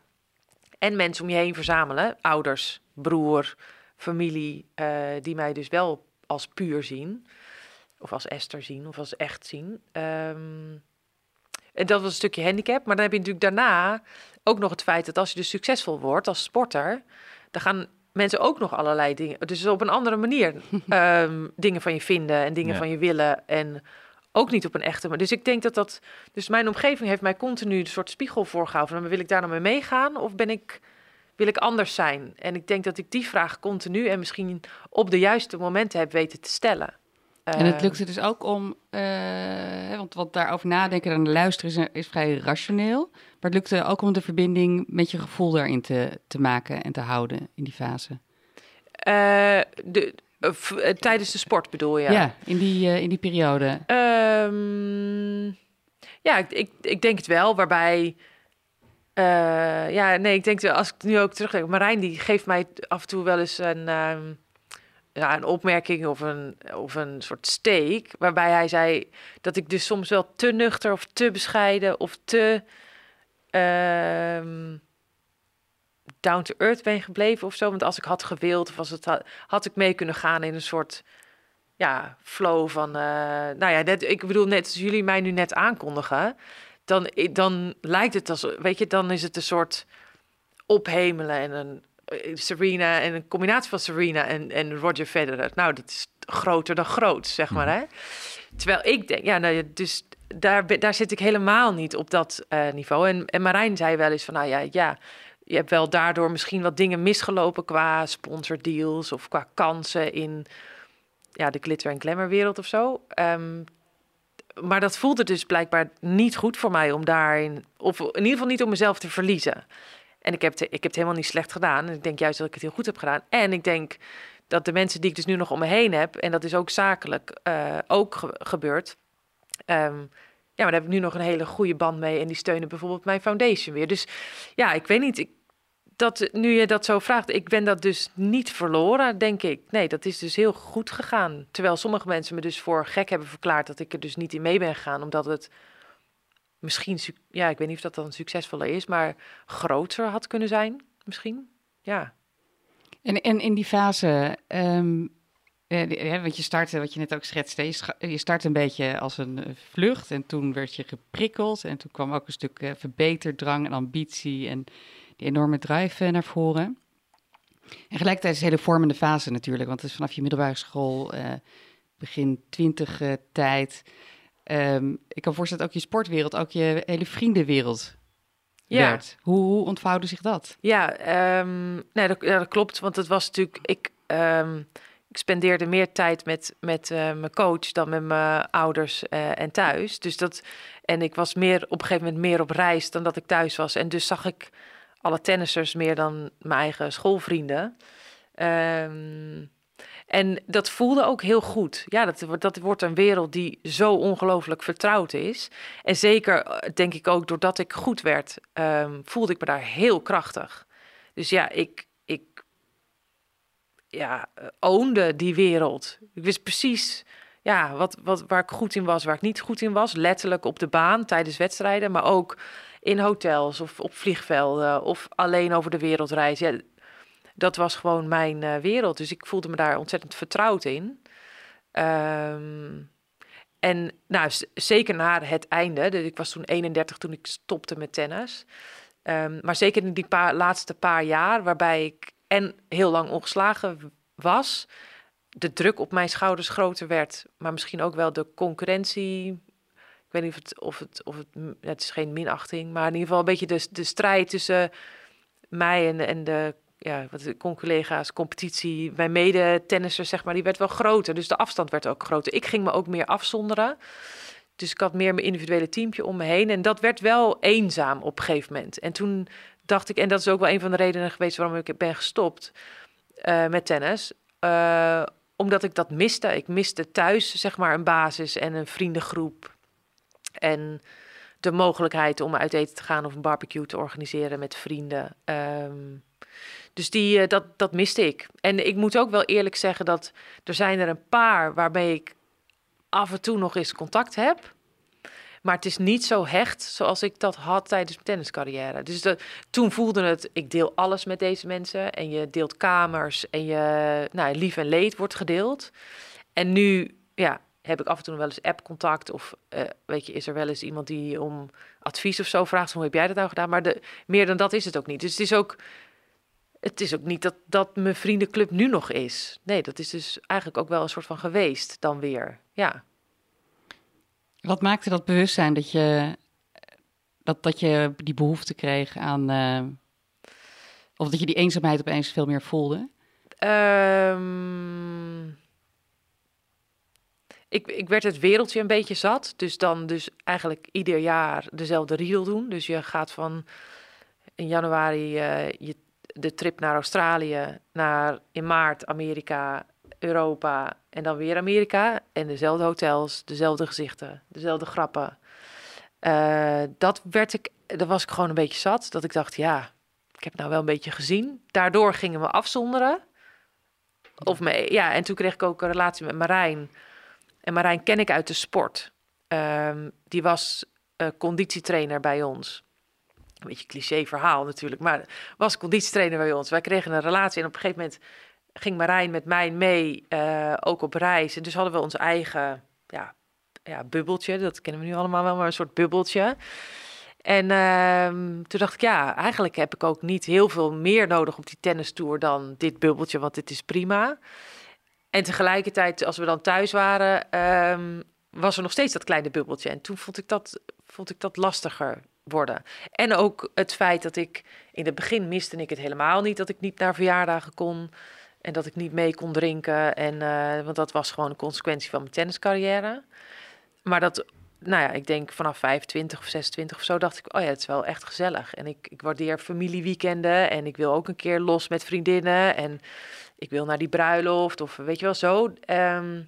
en mensen om je heen verzamelen, ouders, broer, familie, eh, die mij dus wel als puur zien, of als Esther zien, of als echt zien. Ehm, en dat was een stukje handicap. Maar dan heb je natuurlijk daarna ook nog het feit dat als je dus succesvol wordt als sporter, dan gaan mensen ook nog allerlei dingen, dus op een andere manier [LAUGHS] ehm, dingen van je vinden en dingen Ja. van je willen en ook niet op een echte manier. Dus ik denk dat dat, dus mijn omgeving heeft mij continu een soort spiegel voorgehouden. Wil ik daar nou mee meegaan of ben ik wil ik anders zijn? En ik denk dat ik die vraag continu en misschien op de juiste momenten heb weten te stellen. En het Eh, lukte dus ook om, eh, want wat daarover nadenken en luisteren is, is vrij rationeel. Maar het lukte ook om de verbinding met je gevoel daarin te, te maken en te houden in die fase. eh, de, eh, eh, tijdens de sport bedoel je? Ja, in, die, eh, in die periode. Ehm, ja, ik, ik, ik denk het wel. Waarbij. Eh, ja, nee, ik denk als ik nu ook terugdenk. Marijn die geeft mij af en toe wel eens een, ehm, ja, een opmerking of een, of een soort steek. Waarbij hij zei dat ik dus soms wel te nuchter of te bescheiden of te ehm, down to earth ben gebleven of zo. Want als ik had gewild of het had, had ik mee kunnen gaan in een soort ja, flow van, uh, nou ja, net, ik bedoel, net als jullie mij nu net aankondigen, dan, dan lijkt het als, weet je, dan is het een soort ophemelen en een eh, Serena en een combinatie van Serena en, en Roger Federer. Nou, dat is groter dan groot, zeg maar. Mhm. Hè? Terwijl ik denk, ja, nou, dus daar, daar zit ik helemaal niet op dat uh, niveau. En, en Marijn zei wel eens van, nou ja, ja, je hebt wel daardoor misschien wat dingen misgelopen qua sponsordeals of qua kansen in ja, de glitter- en glamour-wereld of zo. Um, maar dat voelde dus blijkbaar niet goed voor mij om daarin, of in ieder geval niet om mezelf te verliezen. En ik heb, het, ik heb het helemaal niet slecht gedaan. En ik denk juist dat ik het heel goed heb gedaan. En ik denk dat de mensen die ik dus nu nog om me heen heb, en dat is ook zakelijk uh, ook gebeurd. Um, ja, maar daar heb ik nu nog een hele goede band mee. En die steunen bijvoorbeeld mijn foundation weer. Dus ja, ik weet niet. Ik, dat, nu je dat zo vraagt, ik ben dat dus niet verloren, denk ik. Nee, dat is dus heel goed gegaan. Terwijl sommige mensen me dus voor gek hebben verklaard dat ik er dus niet in mee ben gegaan, omdat het misschien, ja, ik weet niet of dat dan succesvoller is, maar groter had kunnen zijn, misschien. Ja. En, en in die fase, eh, want je startte, wat je net ook schetste, je, start een beetje als een eh, vlucht en toen werd je geprikkeld en toen kwam ook een stuk uh, verbeterdrang en ambitie en die enorme drive naar voren. En gelijkertijd is het een hele vormende fase natuurlijk, want het is vanaf je middelbare school, begin twintig tijd. Um, ik kan voorstellen dat ook je sportwereld, ook je hele vriendenwereld ja. werd. Hoe, hoe ontvouwde zich dat? Ja, um, nee, dat, dat klopt, want het was natuurlijk, ik... Um, ik spendeerde meer tijd met, met uh, mijn coach dan met mijn ouders en thuis. Dus dat, en ik was meer op een gegeven moment meer op reis dan dat ik thuis was. En dus zag ik alle tennissers meer dan mijn eigen schoolvrienden. Um, en dat voelde ook heel goed. Ja, dat, dat wordt een wereld die zo ongelooflijk vertrouwd is. En zeker, eh, denk ik ook, doordat ik goed werd, um, voelde ik me daar heel krachtig. Dus ja, ik, ja, eh, oonde die wereld. Ik wist precies ja, wat, wat, waar ik goed in was, waar ik niet goed in was. Letterlijk op de baan tijdens wedstrijden, maar ook in hotels of op vliegvelden of alleen over de wereld reizen. Ja, dat was gewoon mijn uh, wereld. Dus ik voelde me daar ontzettend vertrouwd in. Um, en nou, zeker na het einde, dus ik was toen 31 toen ik stopte met tennis. Um, maar zeker in die laatste paar jaar, waarbij ik en heel lang ongeslagen was, de druk op mijn schouders groter werd, maar misschien ook wel de concurrentie. Ik weet niet of het, of het, of het, het is geen minachting, maar in ieder geval een beetje de, de strijd tussen mij en, en de, ja, wat de collega's, competitie, mijn mede-tennissers, zeg maar, die werd wel groter. Dus de afstand werd ook groter. Ik ging me ook meer afzonderen. Dus ik had meer mijn individuele teampje om me heen. En dat werd wel eenzaam op een gegeven moment. En toen dacht ik, en dat is ook wel een van de redenen geweest waarom ik ben gestopt uh, met tennis. Uh, omdat ik dat miste. Ik miste thuis, zeg maar, een basis en een vriendengroep. En de mogelijkheid om uit eten te gaan of een barbecue te organiseren met vrienden. Um, dus die, uh, dat, dat miste ik. En ik moet ook wel eerlijk zeggen dat er zijn er een paar waarmee ik af en toe nog eens contact heb. Maar het is niet zo hecht zoals ik dat had tijdens mijn tenniscarrière. Dus toen voelde het, ik deel alles met deze mensen. En je deelt kamers en je nou, lief en leed wordt gedeeld. En nu ja, heb ik af en toe wel eens app-contact. Of uh, weet je, is er wel eens iemand die om advies of zo vraagt. Hoe heb jij dat nou gedaan? Maar de, meer dan dat is het ook niet. Dus het is ook, het is ook niet dat, dat mijn vriendenclub nu nog is. Nee, dat is dus eigenlijk ook wel een soort van geweest dan weer. Ja. Wat maakte dat bewustzijn dat je, dat, dat je die behoefte kreeg aan. Uh, of dat je die eenzaamheid opeens veel meer voelde? Um, ik, ik werd het wereldje een beetje zat. Dus dan dus eigenlijk ieder jaar dezelfde reel doen. Dus je gaat van in januari uh, je, de trip naar Australië, naar in maart Amerika, Europa en dan weer Amerika. En dezelfde hotels, dezelfde gezichten, dezelfde grappen. Uh, dat werd ik, dat was ik gewoon een beetje zat. Dat ik dacht, ja, ik heb nou wel een beetje gezien. Daardoor gingen we afzonderen. Of me, ja, en toen kreeg ik ook een relatie met Marijn. En Marijn ken ik uit de sport. Um, die was uh, conditietrainer bij ons. Een beetje cliché verhaal natuurlijk, maar was conditietrainer bij ons. Wij kregen een relatie en op een gegeven moment ging Marijn met mij mee, eh, ook op reis. En dus hadden we ons eigen ja, ja, bubbeltje. Dat kennen we nu allemaal wel, maar een soort bubbeltje. En ehm, toen dacht ik, ja, eigenlijk heb ik ook niet heel veel meer nodig op die tennistour dan dit bubbeltje, want dit is prima. En tegelijkertijd, als we dan thuis waren, ehm, was er nog steeds dat kleine bubbeltje. En toen vond ik dat, vond ik dat lastiger worden. En ook het feit dat ik in het begin miste ik het helemaal niet dat ik niet naar verjaardagen kon en dat ik niet mee kon drinken. En, eh, want dat was gewoon een consequentie van mijn tenniscarrière. Maar dat, nou ja, ik denk vanaf 25 of 26 of zo dacht ik, oh ja, het is wel echt gezellig. En ik, ik waardeer familieweekenden en ik wil ook een keer los met vriendinnen. En ik wil naar die bruiloft of weet je wel zo. Ehm,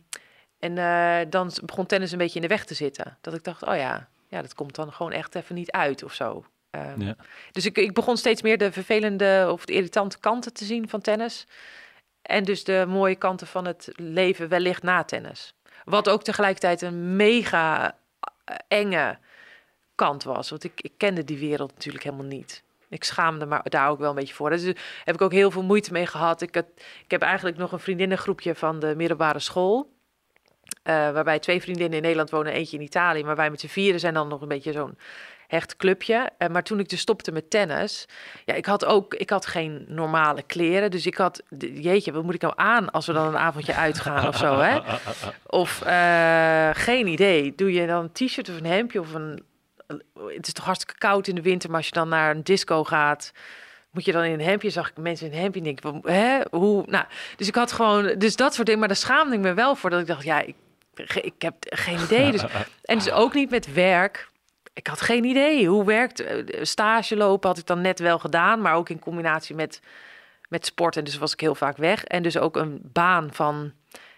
en uh, dan begon tennis een beetje in de weg te zitten. Dat ik dacht, oh ja, ja dat komt dan gewoon echt even niet uit of zo. Um, ja. Dus ik, ik begon steeds meer de vervelende of de irritante kanten te zien van tennis. En dus de mooie kanten van het leven wellicht na tennis. Wat ook tegelijkertijd een mega eh, enge kant was. Want ik, ik kende die wereld natuurlijk helemaal niet. Ik schaamde me daar ook wel een beetje voor. Dus daar heb ik ook heel veel moeite mee gehad. Ik, had, ik heb eigenlijk nog een vriendinnengroepje van de middelbare school. Uh, waarbij twee vriendinnen in Nederland wonen, eentje in Italië. Maar wij met z'n vieren zijn dan nog een beetje zo'n hecht clubje. Uh, maar toen ik dus stopte met tennis, ja, ik had ook, ik had geen normale kleren. Dus ik had, jeetje, wat moet ik nou aan als we dan een avondje uitgaan of zo, hè? [LAUGHS] Of uh, geen idee. Doe je dan een t-shirt of een hemdje of een... Het is toch hartstikke koud in de winter, maar als je dan naar een disco gaat moet je dan in een hemdje, zag ik mensen in een hemdje, denk ik, hè, hoe, nou, dus ik had gewoon, dus dat soort dingen, maar daar schaamde ik me wel voor, dat ik dacht, ja, ik, ik heb geen idee, dus, [LAUGHS] en dus ook niet met werk, ik had geen idee, hoe werkt, eh, stage lopen had ik dan net wel gedaan, maar ook in combinatie met, met sport, en dus was ik heel vaak weg, en dus ook een baan van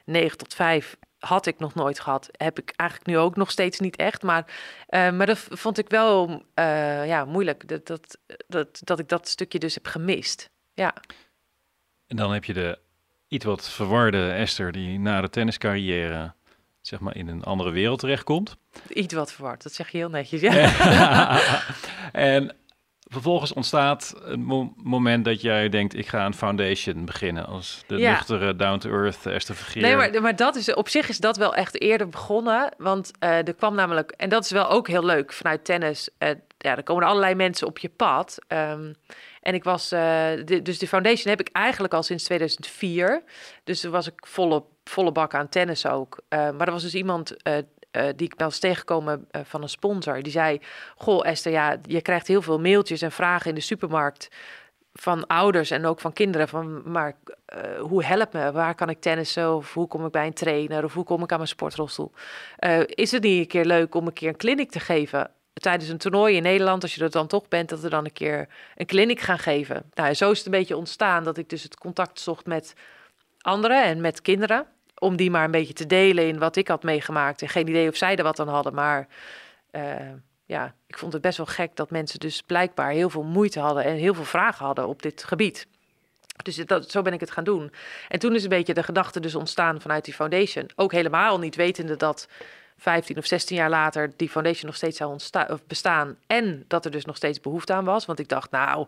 9 tot 5 had ik nog nooit gehad. Heb ik eigenlijk nu ook nog steeds niet echt. Maar, uh, maar dat vond ik wel uh, ja, moeilijk. Dat, dat, dat, dat ik dat stukje dus heb gemist. Ja. En dan heb je de iets wat verwarde Esther die na de tenniscarrière zeg maar in een andere wereld terechtkomt. Iets wat verward, dat zeg je heel netjes. Ja. [LAUGHS] [LAUGHS] en Vervolgens ontstaat een moment dat jij denkt, ik ga een foundation beginnen als de ja. nuchtere, down-to-earth Esther Vergeer. Nee, maar, maar dat is, op zich is dat wel echt eerder begonnen. Want uh, er kwam namelijk, en dat is wel ook heel leuk vanuit tennis. Uh, ja, er komen allerlei mensen op je pad. Um, en ik was, uh, de, dus de foundation heb ik eigenlijk al sinds 2004. Dus toen was ik volle, volle bak aan tennis ook. maar er was dus iemand uh, die ik was tegengekomen uh, van een sponsor. Die zei: Goh, Esther, ja, je krijgt heel veel mailtjes en vragen in de supermarkt van ouders en ook van kinderen. Van, maar uh, hoe helpt me? Waar kan ik tennissen? Of hoe kom ik bij een trainer? Of hoe kom ik aan mijn sportrolstoel? is het niet een keer leuk om een keer een clinic te geven? Tijdens een toernooi in Nederland, als je er dan toch bent, dat we dan een keer een clinic gaan geven. Nou, zo is het een beetje ontstaan dat ik dus het contact zocht met anderen en met kinderen om die maar een beetje te delen in wat ik had meegemaakt. En geen idee of zij er wat aan hadden. Maar uh, ja, ik vond het best wel gek dat mensen dus blijkbaar heel veel moeite hadden en heel veel vragen hadden op dit gebied. Dus dat, zo ben ik het gaan doen. En toen is een beetje de gedachte dus ontstaan vanuit die foundation. Ook helemaal niet wetende dat 15 of 16 jaar later die foundation nog steeds zou of bestaan. En dat er dus nog steeds behoefte aan was. Want ik dacht, nou,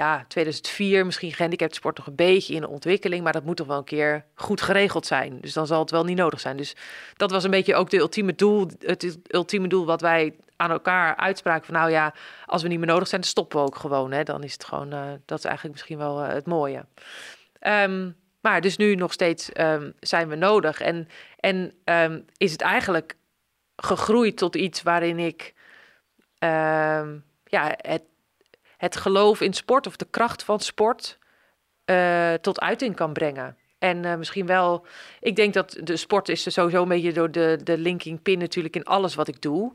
ja, 2004 misschien gehandicapt sport nog een beetje in de ontwikkeling, maar dat moet toch wel een keer goed geregeld zijn. Dus dan zal het wel niet nodig zijn. Dus dat was een beetje ook de ultieme doel, het ultieme doel wat wij aan elkaar uitspraken van nou ja, als we niet meer nodig zijn, dan stoppen we ook gewoon. Hè. Dan is het gewoon, uh, dat is eigenlijk misschien wel uh, het mooie. Um, maar dus nu nog steeds um, zijn we nodig. En, en um, is het eigenlijk gegroeid tot iets waarin ik ja, het het geloof in sport of de kracht van sport uh, tot uiting kan brengen. En uh, misschien wel, ik denk dat de sport is sowieso een beetje door de, de linking pin natuurlijk in alles wat ik doe.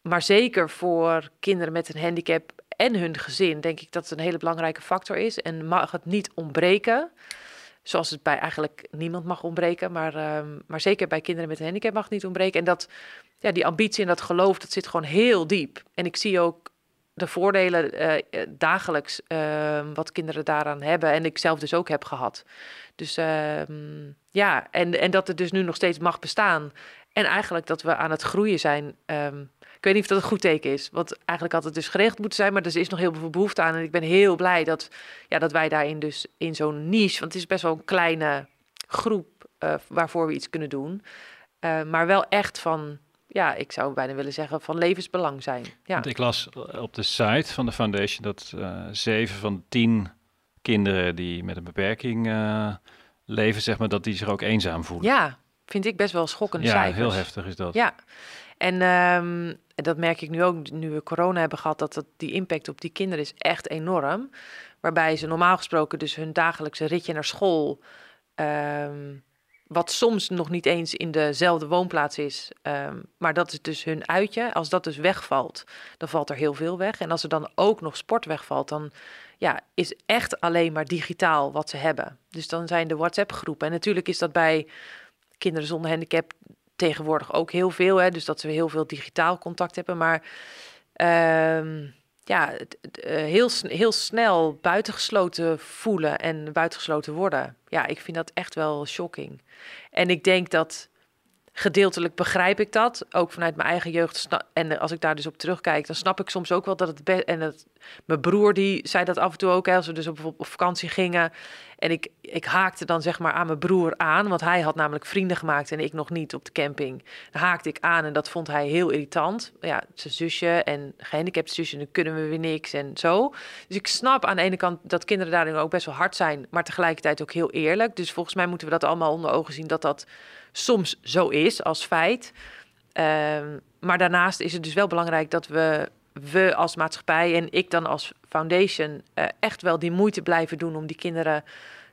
Maar zeker voor kinderen met een handicap en hun gezin, denk ik dat het een hele belangrijke factor is. En mag het niet ontbreken. Zoals het bij eigenlijk niemand mag ontbreken. Maar, uh, maar zeker bij kinderen met een handicap mag het niet ontbreken. En dat, ja, die ambitie en dat geloof, dat zit gewoon heel diep. En ik zie ook de voordelen uh, dagelijks uh, wat kinderen daaraan hebben. En ik zelf dus ook heb gehad. Dus uh, ja, en, en dat het dus nu nog steeds mag bestaan. En eigenlijk dat we aan het groeien zijn. Ehm, ik weet niet of dat een goed teken is. Want eigenlijk had het dus geregeld moeten zijn. Maar er is nog heel veel behoefte aan. En ik ben heel blij dat, ja, dat wij daarin dus in zo'n niche... Want het is best wel een kleine groep uh, waarvoor we iets kunnen doen. Maar wel echt van, ja, ik zou bijna willen zeggen, van levensbelang zijn. Ja. Want ik las op de site van de foundation dat uh, zeven van tien kinderen die met een beperking leven, zeg maar, dat die zich ook eenzaam voelen. Ja, vind ik best wel schokkend. Ja, cijfers. heel heftig is dat. Ja, en um, dat merk ik nu ook, nu we corona hebben gehad, dat, dat die impact op die kinderen is echt enorm. Waarbij ze normaal gesproken dus hun dagelijkse ritje naar school, um, wat soms nog niet eens in dezelfde woonplaats is, um, maar dat is dus hun uitje. Als dat dus wegvalt, dan valt er heel veel weg. En als er dan ook nog sport wegvalt, dan ja, is echt alleen maar digitaal wat ze hebben. Dus dan zijn de WhatsApp-groepen. En natuurlijk is dat bij kinderen zonder handicap tegenwoordig ook heel veel. Hè? Dus dat ze heel veel digitaal contact hebben. Maar um, ja, eh, heel, heel snel buitengesloten voelen en buitengesloten worden. Ja, ik vind dat echt wel shocking. En ik denk dat gedeeltelijk begrijp ik dat, ook vanuit mijn eigen jeugd. En als ik daar dus op terugkijk, dan snap ik soms ook wel dat het best. En dat, mijn broer die zei dat af en toe ook, hè, als we dus op, op vakantie gingen. En ik, ik haakte dan zeg maar aan mijn broer aan, want hij had namelijk vrienden gemaakt en ik nog niet op de camping. Dan haakte ik aan en dat vond hij heel irritant. Ja, zijn zusje en gehandicapt zusje, dan kunnen we weer niks en zo. Dus ik snap aan de ene kant dat kinderen daarin ook best wel hard zijn, maar tegelijkertijd ook heel eerlijk. Dus volgens mij moeten we dat allemaal onder ogen zien dat dat soms zo is als feit. Um, maar daarnaast is het dus wel belangrijk dat we, we als maatschappij en ik dan als foundation uh, echt wel die moeite blijven doen om die kinderen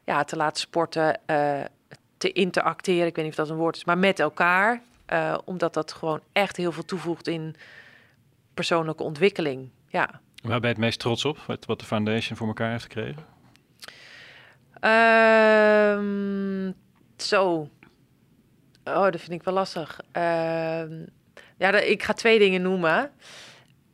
ja, te laten sporten, uh, te interacteren. Ik weet niet of dat een woord is, maar met elkaar. Uh, omdat dat gewoon echt heel veel toevoegt in persoonlijke ontwikkeling. Ja. Waar ben je het meest trots op, wat de foundation voor elkaar heeft gekregen? Um, zo, Oh, dat vind ik wel lastig. Uh, ja, ik ga twee dingen noemen.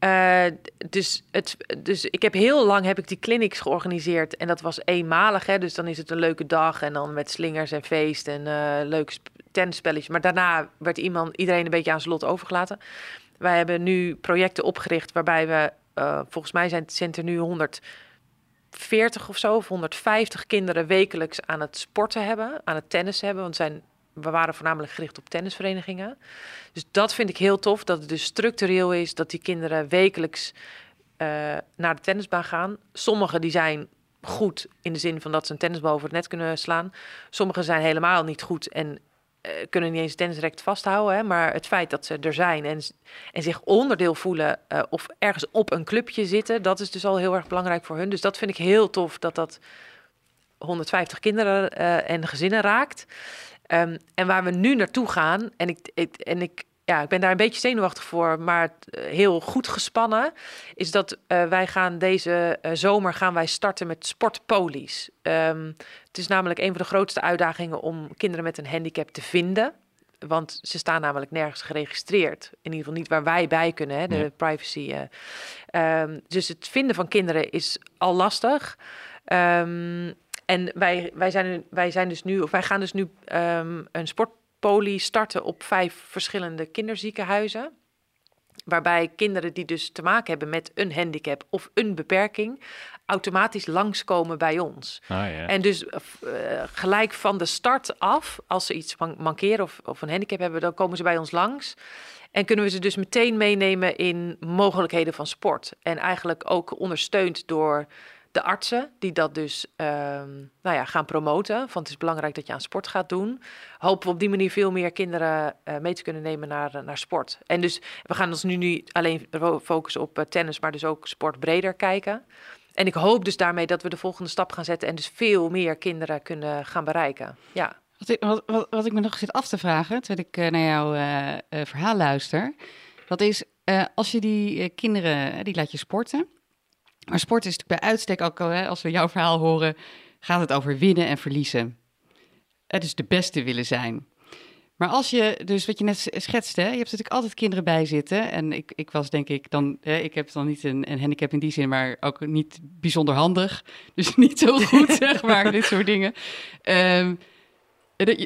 Uh, dus, het, dus ik heb heel lang heb ik die clinics georganiseerd en dat was eenmalig. Hè, dus dan is het een leuke dag en dan met slingers en feest en uh, leuke tennisspelletjes. Maar daarna werd iemand, iedereen een beetje aan zijn lot overgelaten. Wij hebben nu projecten opgericht waarbij we, uh, volgens mij zijn, zijn er nu 140 of zo, of 150 kinderen wekelijks aan het sporten hebben, aan het tennis hebben. Want zijn we waren voornamelijk gericht op tennisverenigingen. Dus dat vind ik heel tof, dat het dus structureel is, dat die kinderen wekelijks uh, naar de tennisbaan gaan. Sommigen die zijn goed in de zin van dat ze een tennisbal over het net kunnen slaan. Sommigen zijn helemaal niet goed en uh, kunnen niet eens tennisrekt vasthouden. Hè? Maar het feit dat ze er zijn en, en zich onderdeel voelen uh, of ergens op een clubje zitten, dat is dus al heel erg belangrijk voor hun. Dus dat vind ik heel tof dat dat 150 kinderen en gezinnen raakt. Um, en waar we nu naartoe gaan, en ik, ik, en ik, ja, ik ben daar een beetje zenuwachtig voor, maar eh, heel goed gespannen, is dat uh, wij gaan deze uh, zomer gaan wij starten met sportpolies. Um, het is namelijk een van de grootste uitdagingen om kinderen met een handicap te vinden. Want ze staan namelijk nergens geregistreerd. In ieder geval niet waar wij bij kunnen, hè, de privacy. Um, dus het vinden van kinderen is al lastig. Um, en wij, wij, zijn, wij zijn dus nu, of wij gaan dus nu um, een sportpolie starten op vijf verschillende kinderziekenhuizen. Waarbij kinderen die dus te maken hebben met een handicap of een beperking, automatisch langskomen bij ons. Ah, ja. En dus uh, gelijk van de start af, als ze iets man mankeren of, of een handicap hebben, dan komen ze bij ons langs. En kunnen we ze dus meteen meenemen in mogelijkheden van sport. En eigenlijk ook ondersteund door de artsen die dat dus um, nou ja, gaan promoten. Want het is belangrijk dat je aan sport gaat doen. Hopen we op die manier veel meer kinderen uh, mee te kunnen nemen naar, naar sport. En dus we gaan ons nu niet alleen focussen op uh, tennis, maar dus ook sport breder kijken. En ik hoop dus daarmee dat we de volgende stap gaan zetten en dus veel meer kinderen kunnen gaan bereiken. Ja. Wat ik, wat, wat, ik me nog zit af te vragen, terwijl ik naar jouw verhaal luister, dat is als je die kinderen, die laat je sporten. Maar sport is natuurlijk bij uitstek ook al, hè, als we jouw verhaal horen, gaat het over winnen en verliezen. Het is de beste willen zijn. Maar als je, dus wat je net schetste, je hebt natuurlijk altijd kinderen bij zitten. En ik, ik was denk ik dan, hè, ik heb dan niet een, een handicap in die zin, maar ook niet bijzonder handig. Dus [LAUGHS] niet zo goed, [LAUGHS] zeg maar, dit soort dingen. Um,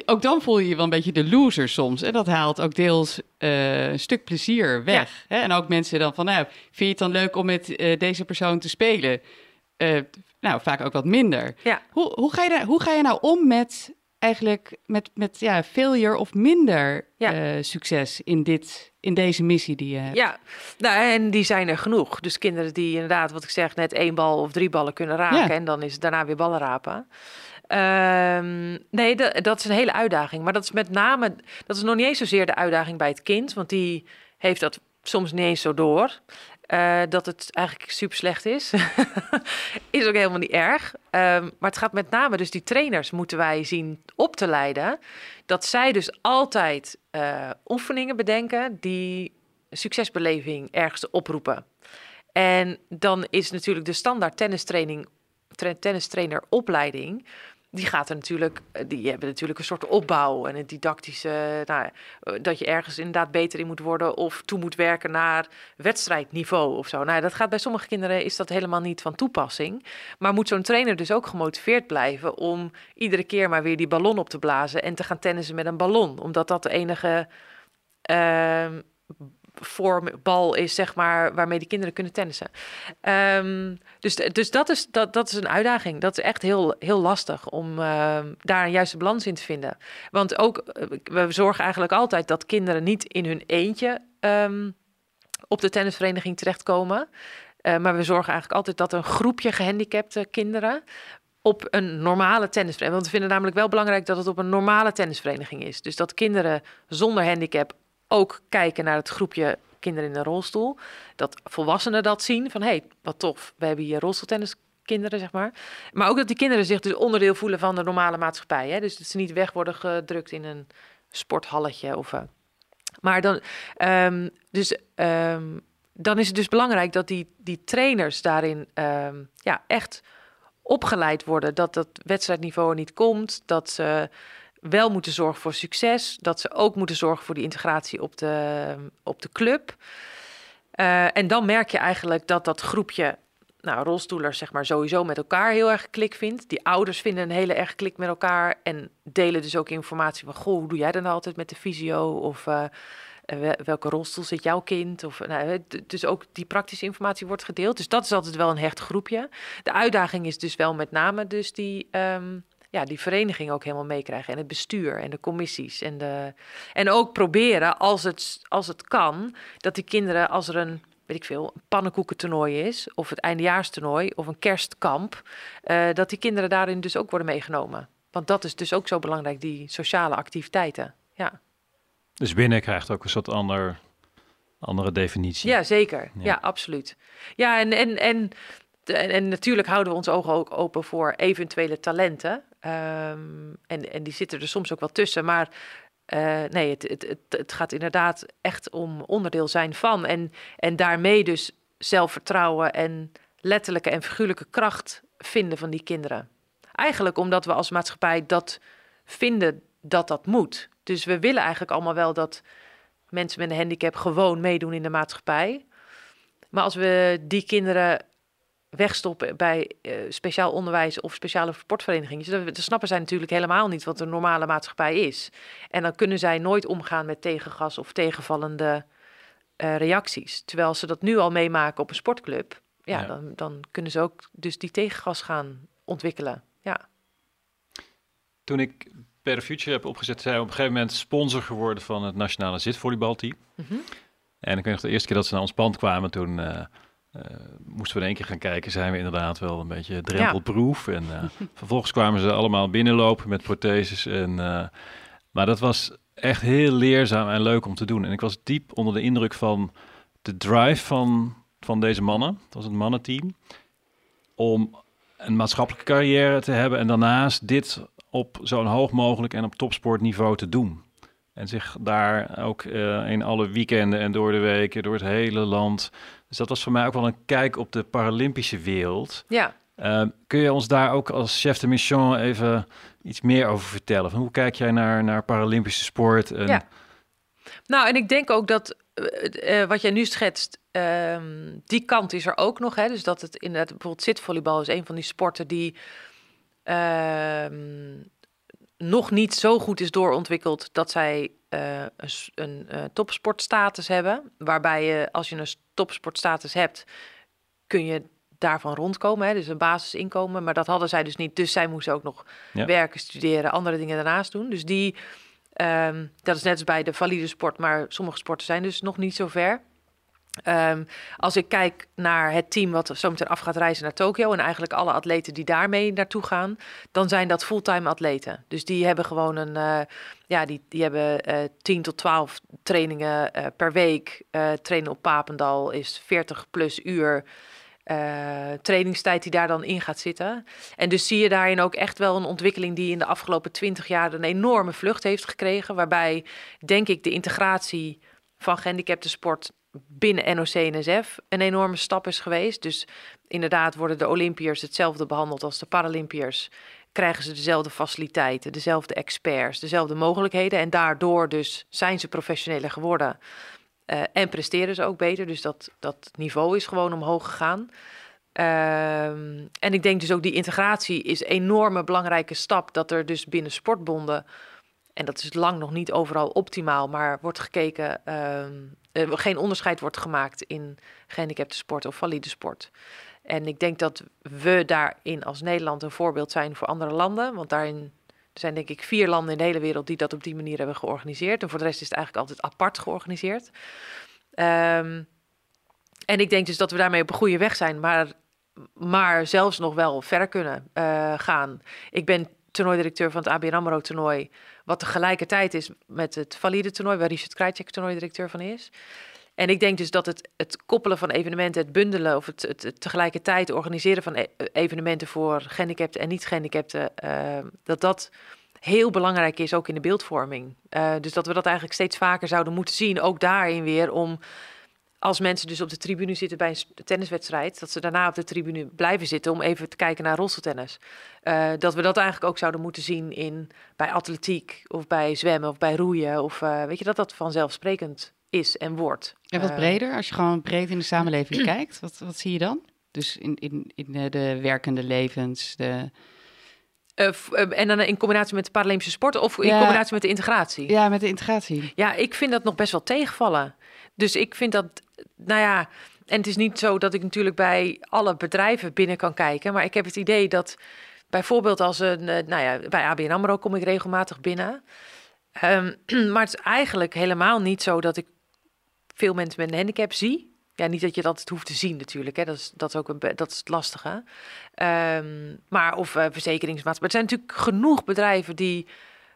ook dan voel je je wel een beetje de loser soms. En dat haalt ook deels eh, een stuk plezier weg. Hè? En ook mensen dan van, nou, vind je het dan leuk om met eh, deze persoon te spelen? Eh, nou, vaak ook wat minder. Ja. Hoe, hoe, ga je daar, hoe ga je nou om met eigenlijk met, met ja, failure of minder Ja. eh, succes in, dit, in deze missie die je hebt? Ja, nou, en die zijn er genoeg. Dus kinderen die inderdaad, wat ik zeg, net één bal of drie ballen kunnen raken. Ja. En dan is het daarna weer ballen rapen. Ehm, nee, dat, is een hele uitdaging. Maar dat is met name, dat is nog niet eens zozeer de uitdaging bij het kind. Want die heeft dat soms niet eens zo door. eh, dat het eigenlijk super slecht is. [LAUGHS] is ook helemaal niet erg. Ehm, maar het gaat met name dus die trainers moeten wij zien op te leiden. Dat zij dus altijd eh, oefeningen bedenken die succesbeleving ergens oproepen. En dan is natuurlijk de standaard tennistraining, tra- tennistrainer opleiding. Die gaat er natuurlijk, eh, die hebben natuurlijk een soort opbouw en een didactische, nou, ja, eh, dat je ergens inderdaad beter in moet worden of toe moet werken naar wedstrijdniveau of zo. Nou, dat gaat bij sommige kinderen is dat helemaal niet van toepassing. Maar moet zo'n trainer dus ook gemotiveerd blijven om iedere keer maar weer die ballon op te blazen en te gaan tennissen met een ballon, omdat dat de enige ehm vormbal is, zeg maar, waarmee die kinderen kunnen tennissen. Ehm, dus dus dat, is, dat, dat is een uitdaging. Dat is echt heel, heel lastig om ehm, daar een juiste balans in te vinden. Want ook, eh, we zorgen eigenlijk altijd dat kinderen niet in hun eentje ehm, op de tennisvereniging terechtkomen. Eh, maar we zorgen eigenlijk altijd dat een groepje gehandicapte kinderen op een normale tennisvereniging. Want we vinden namelijk wel belangrijk dat het op een normale tennisvereniging is. Dus dat kinderen zonder handicap ook kijken naar het groepje kinderen in een rolstoel. Dat volwassenen dat zien van hé, hey, wat tof, we hebben hier rolstoeltenniskinderen, zeg maar. Maar ook dat die kinderen zich dus onderdeel voelen van de normale maatschappij. Hè? Dus dat ze niet weg worden gedrukt in een sporthalletje of. eh, maar dan, ehm, dus, ehm, dan is het dus belangrijk dat die, die trainers daarin ehm, ja, echt opgeleid worden. Dat dat wedstrijdniveau niet komt. Dat ze wel moeten zorgen voor succes. Dat ze ook moeten zorgen voor die integratie op de, op de club. Eh, en dan merk je eigenlijk dat dat groepje nou, rolstoelers zeg maar sowieso met elkaar heel erg klik vindt. Die ouders vinden een hele erg klik met elkaar en delen dus ook informatie van... goh, hoe doe jij dan altijd met de fysio? Of eh, eh, wel- welke rolstoel zit jouw kind? Of, nou, dus ook die praktische informatie wordt gedeeld. Dus dat is altijd wel een hecht groepje. De uitdaging is dus wel met name dus die, ehm, ja, die vereniging ook helemaal meekrijgen. En het bestuur en de commissies. En, de, en ook proberen, als het, als het kan, dat die kinderen, als er een weet ik veel, een pannenkoekentoernooi is, of het eindejaarstoernooi, of een kerstkamp, eh, dat die kinderen daarin dus ook worden meegenomen. Want dat is dus ook zo belangrijk, die sociale activiteiten. Ja, Dus binnen krijgt ook een soort ander, andere definitie. ja zeker. Ja. Ja, absoluut. Ja, en, en, en, en, en natuurlijk houden we ons ogen ook open voor eventuele talenten. Ehm, en, en die zitten er soms ook wel tussen. Maar eh, nee, het, het, het, het gaat inderdaad echt om onderdeel zijn van. En, en daarmee dus zelfvertrouwen en letterlijke en figuurlijke kracht vinden van die kinderen. Eigenlijk omdat we als maatschappij dat vinden dat dat moet. Dus we willen eigenlijk allemaal wel dat mensen met een handicap gewoon meedoen in de maatschappij. Maar als we die kinderen wegstoppen bij eh, speciaal onderwijs of speciale sportverenigingen, dan, dan snappen zij natuurlijk helemaal niet wat een normale maatschappij is. En dan kunnen zij nooit omgaan met tegengas of tegenvallende eh, reacties. Terwijl ze dat nu al meemaken op een sportclub, ja, Ja. Dan, dan kunnen ze ook dus die tegengas gaan ontwikkelen. Ja. Toen ik Per Future heb opgezet, zijn we op een gegeven moment sponsor geworden van het nationale zitvolleybalteam. Mhm. En ik weet nog de eerste keer dat ze naar ons pand kwamen, toen eh, eh, moesten we in één keer gaan kijken. Zijn we inderdaad wel een beetje drempelproef. En eh, [LAUGHS] vervolgens kwamen ze allemaal binnenlopen met protheses. En, eh, maar dat was echt heel leerzaam en leuk om te doen. En ik was diep onder de indruk van de drive van, van deze mannen. Het was een mannenteam. Om een maatschappelijke carrière te hebben en daarnaast dit op zo'n hoog mogelijk en op topsportniveau te doen. En zich daar ook in alle weekenden en door de weken, door het hele land. Dus dat was voor mij ook wel een kijk op de Paralympische wereld. ja. Eh, kun je ons daar ook als chef de mission even iets meer over vertellen? Van hoe kijk jij naar, naar Paralympische sport? En, Ja. Nou, en ik denk ook dat eh, eh, wat jij nu schetst, ehm, die kant is er ook nog. Hè? Dus dat het inderdaad, bijvoorbeeld zitvolleybal is een van die sporten die ehm, nog niet zo goed is doorontwikkeld dat zij eh, een, eh, topsportstatus hebben. Waarbij je, als je een topsportstatus hebt, kun je daarvan rondkomen. Hè? Dus een basisinkomen. Maar dat hadden zij dus niet. Dus zij moesten ook nog Ja. werken, studeren, andere dingen daarnaast doen. Dus die, ehm, dat is net als bij de valide sport. Maar sommige sporten zijn dus nog niet zo ver. Ehm, als ik kijk naar het team wat zometeen af gaat reizen naar Tokio... en eigenlijk alle atleten die daarmee naartoe gaan... dan zijn dat fulltime atleten. Dus die hebben gewoon een... eh, ja, die, die hebben eh 10 tot 12 trainingen eh, per week. Trainen op Papendal is 40 plus uur... trainingstijd die daar dan in gaat zitten. En dus zie je daarin ook echt wel een ontwikkeling die in de afgelopen 20 jaar een enorme vlucht heeft gekregen. Waarbij, denk ik, de integratie van gehandicapte sport binnen NOC-NSF een enorme stap is geweest. Dus inderdaad worden de Olympiërs hetzelfde behandeld als de Paralympiërs. Krijgen ze dezelfde faciliteiten, dezelfde experts, dezelfde mogelijkheden. En daardoor dus zijn ze professioneler geworden. Eh, en presteren ze ook beter. Dus dat, dat niveau is gewoon omhoog gegaan. Ehm, en ik denk dus ook die integratie is een enorme belangrijke stap. Dat er dus binnen sportbonden, en dat is lang nog niet overal optimaal, maar wordt gekeken, eh, geen onderscheid wordt gemaakt in gehandicapte sport of valide sport. En ik denk dat we daarin als Nederland een voorbeeld zijn voor andere landen. Want daarin zijn denk ik vier landen in de hele wereld die dat op die manier hebben georganiseerd. En voor de rest is het eigenlijk altijd apart georganiseerd. Ehm, en ik denk dus dat we daarmee op een goede weg zijn, maar, maar zelfs nog wel ver kunnen eh, gaan. Ik ben toernooidirecteur van het ABN AMRO toernooi, wat tegelijkertijd is met het valide toernooi, waar Richard Krajcek toernooidirecteur van is. En ik denk dus dat het, het koppelen van evenementen, het bundelen of het, het, het tegelijkertijd organiseren van e- evenementen voor gehandicapten en niet-gehandicapten, eh, dat dat heel belangrijk is, ook in de beeldvorming. Eh, dus dat we dat eigenlijk steeds vaker zouden moeten zien, ook daarin weer om als mensen dus op de tribune zitten bij een tenniswedstrijd, dat ze daarna op de tribune blijven zitten om even te kijken naar rolstoeltennis. Eh, dat we dat eigenlijk ook zouden moeten zien in, bij atletiek of bij zwemmen of bij roeien. Of eh, weet je, dat dat vanzelfsprekend is en wordt. En wat Eh, breder, als je gewoon breed in de samenleving [CLEARS THROAT] kijkt, wat, wat zie je dan? Dus in, in, in de werkende levens, de... en dan in combinatie met de Paralympische sport of in Ja. combinatie met de integratie? Ja, met de integratie. Ja, ik vind dat nog best wel tegenvallen. Dus ik vind dat, nou ja, en het is niet zo dat ik natuurlijk bij alle bedrijven binnen kan kijken, maar ik heb het idee dat bijvoorbeeld als een, eh, nou ja, bij ABN AMRO kom ik regelmatig binnen. Ehm, [CLEARS THROAT] maar het is eigenlijk helemaal niet zo dat ik veel mensen met een handicap zie. Ja, niet dat je dat hoeft te zien natuurlijk, hè. Dat, is, dat, is ook een, dat is het lastige. Ehm, maar of eh verzekeringsmaatschappijen. Maar er zijn natuurlijk genoeg bedrijven die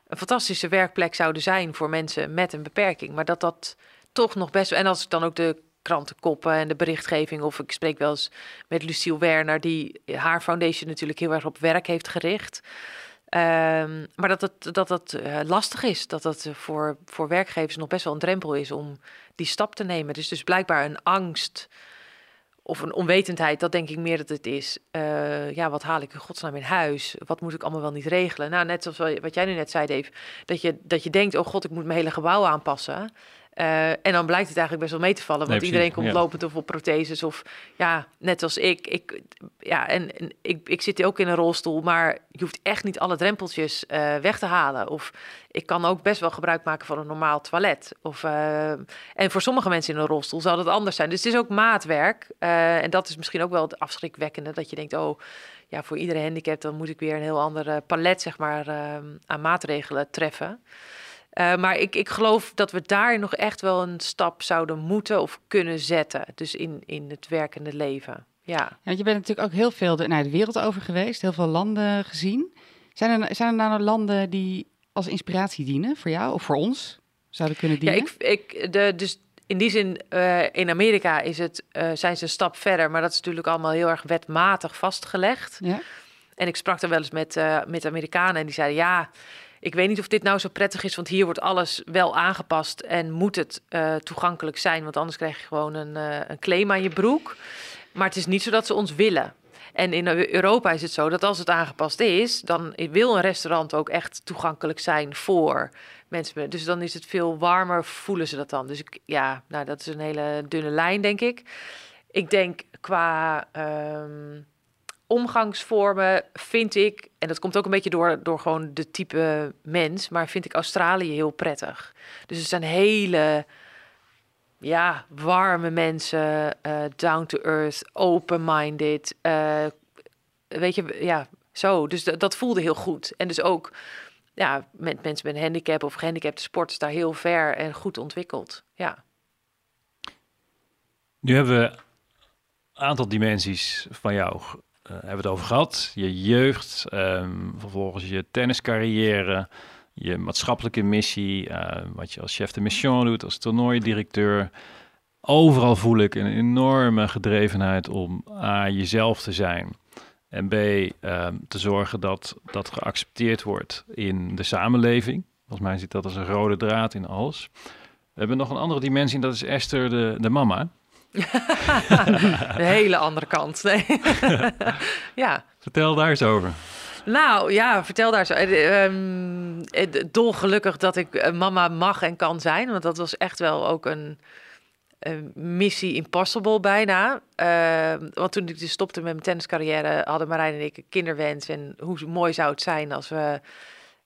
een fantastische werkplek zouden zijn voor mensen met een beperking. Maar dat dat toch nog best... En als ik dan ook de krantenkoppen en de berichtgeving... of ik spreek wel eens met Lucille Werner... die haar foundation natuurlijk heel erg op werk heeft gericht... Ehm, maar dat het, dat dat eh, lastig is. Dat dat voor, voor werkgevers nog best wel een drempel is om die stap te nemen. Dus dus blijkbaar een angst of een onwetendheid, dat denk ik meer dat het is. Eh, ja, wat haal ik in godsnaam in huis? Wat moet ik allemaal wel niet regelen? Nou, net zoals wat jij nu net zei, Dave, dat je, dat je denkt, oh god, ik moet mijn hele gebouw aanpassen. Eh, en dan blijkt het eigenlijk best wel mee te vallen, want Nee, iedereen komt ja. lopend of op protheses of ja, net als ik. ik ja, en, en ik, ik zit ook in een rolstoel, maar je hoeft echt niet alle drempeltjes eh, weg te halen. Of ik kan ook best wel gebruik maken van een normaal toilet. Of, eh, en voor sommige mensen in een rolstoel zal het anders zijn. Dus het is ook maatwerk. En dat is misschien ook wel het afschrikwekkende. Dat je denkt, oh, ja, voor iedere handicap... dan moet ik weer een heel ander palet, zeg maar, aan maatregelen treffen. Eh, maar ik, ik geloof dat we daar nog echt wel een stap zouden moeten of kunnen zetten. Dus in, in het werkende leven. Ja. Ja, want je bent natuurlijk ook heel veel de, nou, de wereld over geweest, heel veel landen gezien. Zijn er, zijn er nou landen die als inspiratie dienen voor jou of voor ons zouden kunnen Ja, dienen? ik, ik, de, dus in die zin, eh, in Amerika is het, eh, zijn ze een stap verder, maar dat is natuurlijk allemaal heel erg wetmatig vastgelegd. Ja? En ik sprak er wel eens met, met Amerikanen en die zeiden ja. Ik weet niet of dit nou zo prettig is, want hier wordt alles wel aangepast en moet het eh, toegankelijk zijn, want anders krijg je gewoon een, eh, een claim aan je broek. Maar het is niet zo dat ze ons willen. En in Europa is het zo dat als het aangepast is, dan wil een restaurant ook echt toegankelijk zijn voor mensen. Dus dan is het veel warmer, voelen ze dat dan. Dus ik, ja, nou, dat is een hele dunne lijn, denk ik. Ik denk qua ehm, omgangsvormen vind ik, en dat komt ook een beetje door, door gewoon de type mens, maar vind ik Australië heel prettig. Dus het zijn hele ja, warme mensen, uh, down to earth, open-minded. Uh, weet je, ja, zo. Dus dat voelde heel goed. En dus ook ja, met mensen met een handicap of gehandicapte sporters daar heel ver en goed ontwikkeld. Ja. Nu hebben we een aantal dimensies van jou uh, hebben het over gehad. Je jeugd, um, vervolgens je tenniscarrière, je maatschappelijke missie, uh, wat je als chef de mission doet, als toernooidirecteur. Overal voel ik een enorme gedrevenheid om A, jezelf te zijn. En B, um, te zorgen dat dat geaccepteerd wordt in de samenleving. Volgens mij zit dat als een rode draad in alles. We hebben nog een andere dimensie en dat is Esther, de, de mama. [LAUGHS] de hele andere kant. Nee. [LAUGHS] ja. Vertel daar eens over. Nou ja, vertel daar zo. Um, dolgelukkig dat ik mama mag en kan zijn. Want dat was echt wel ook een, een missie impossible bijna. Uh, want toen ik dus stopte met mijn tenniscarrière... hadden Marijn en ik een kinderwens. En hoe mooi zou het zijn als we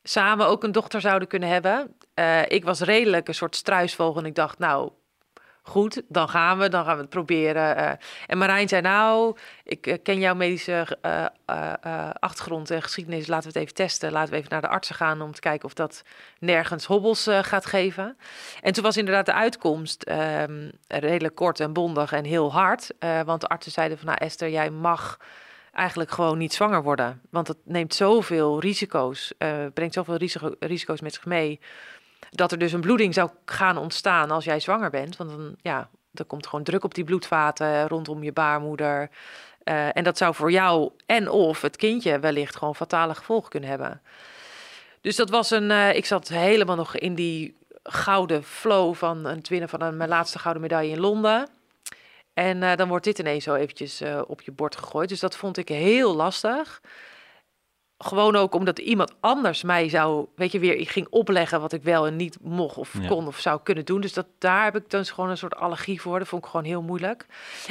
samen ook een dochter zouden kunnen hebben. Uh, ik was redelijk een soort struisvogel. En ik dacht, nou, goed, dan gaan we, dan gaan we het proberen. Uh, en Marijn zei, nou, ik uh, ken jouw medische uh, achtergrond en geschiedenis, laten we het even testen. Laten we even naar de artsen gaan om te kijken of dat nergens hobbels gaat geven. En toen was inderdaad de uitkomst ehm, redelijk kort en bondig en heel hard. want de artsen zeiden van, nou Esther, jij mag eigenlijk gewoon niet zwanger worden. Want het neemt zoveel risico's, brengt zoveel risico, risico's met zich mee dat er dus een bloeding zou gaan ontstaan als jij zwanger bent. Want dan, ja, er komt gewoon druk op die bloedvaten rondom je baarmoeder. Uh, en dat zou voor jou en of het kindje wellicht gewoon fatale gevolgen kunnen hebben. Dus dat was een. Uh, ik zat helemaal nog in die gouden flow van het winnen van een, mijn laatste gouden medaille in Londen. En uh, dan wordt dit ineens zo eventjes op je bord gegooid. Dus dat vond ik heel lastig gewoon ook omdat iemand anders mij zou, weet je, weer ik ging opleggen wat ik wel en niet mocht of kon of zou kunnen doen. Dus dat daar heb ik dus gewoon een soort allergie voor. Dat vond ik gewoon heel moeilijk.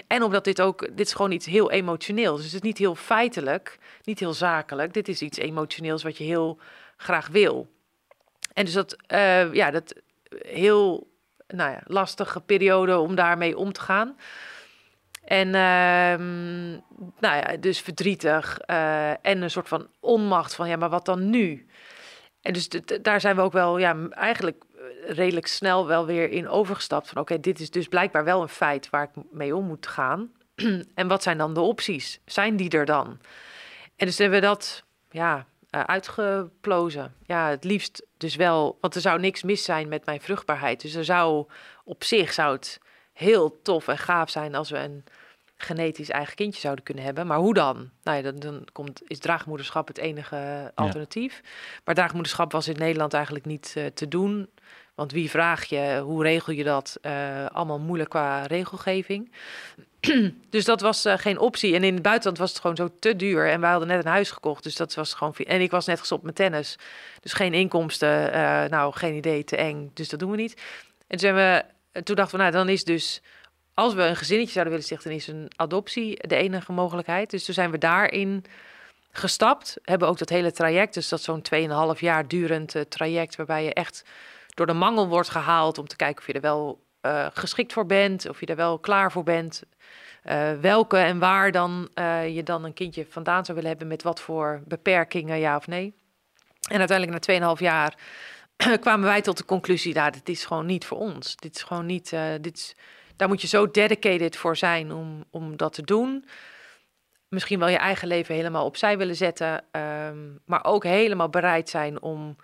En omdat dit ook, dit is gewoon iets heel emotioneels. Dus het is niet heel feitelijk, niet heel zakelijk. Dit is iets emotioneels wat je heel graag wil. En dus dat, uh, ja, dat heel, nou ja, lastige periode om daarmee om te gaan. En uh, nou ja, dus verdrietig uh, en een soort van onmacht van ja, maar wat dan nu? En dus daar zijn we ook wel ja, eigenlijk redelijk snel wel weer in overgestapt van oké, dit is dus blijkbaar wel een feit waar ik mee om moet gaan. [CLEARS THROAT] en wat zijn dan de opties? Zijn die er dan? En dus hebben we dat ja, uh, uitgeplozen. Ja, het liefst dus wel, want er zou niks mis zijn met mijn vruchtbaarheid. Dus er zou op zich zou het heel tof en gaaf zijn als we een genetisch eigen kindje zouden kunnen hebben. Maar hoe dan? Nou ja, dan, dan komt, is draagmoederschap het enige alternatief. Maar draagmoederschap was in Nederland eigenlijk niet uh, te doen. Want wie vraag je, hoe regel je dat? Uh, allemaal moeilijk qua regelgeving. [CLEARS THROAT] dus dat was uh, geen optie. En in het buitenland was het gewoon zo te duur. En wij hadden net een huis gekocht, dus dat was gewoon... En ik was net gestopt met tennis. Dus geen inkomsten, nou, geen idee, te eng. Dus dat doen we niet. En toen, we, toen dachten we, nou, dan is dus als we een gezinnetje zouden willen stichten, is een adoptie de enige mogelijkheid. Dus toen zijn we daarin gestapt. Hebben ook dat hele traject, dus dat zo'n 2,5 jaar durend uh, traject, waarbij je echt door de mangel wordt gehaald om te kijken of je er wel uh, geschikt voor bent, of je er wel klaar voor bent. Uh, welke en waar dan je dan een kindje vandaan zou willen hebben, met wat voor beperkingen, ja of nee. En uiteindelijk na 2,5 jaar [CLEARS THROAT] kwamen wij tot de conclusie, nou, dit is gewoon niet voor ons. Dit is gewoon niet, dit is, daar moet je zo dedicated voor zijn om, om dat te doen. Misschien wel je eigen leven helemaal opzij willen zetten, ehm, maar ook helemaal bereid zijn om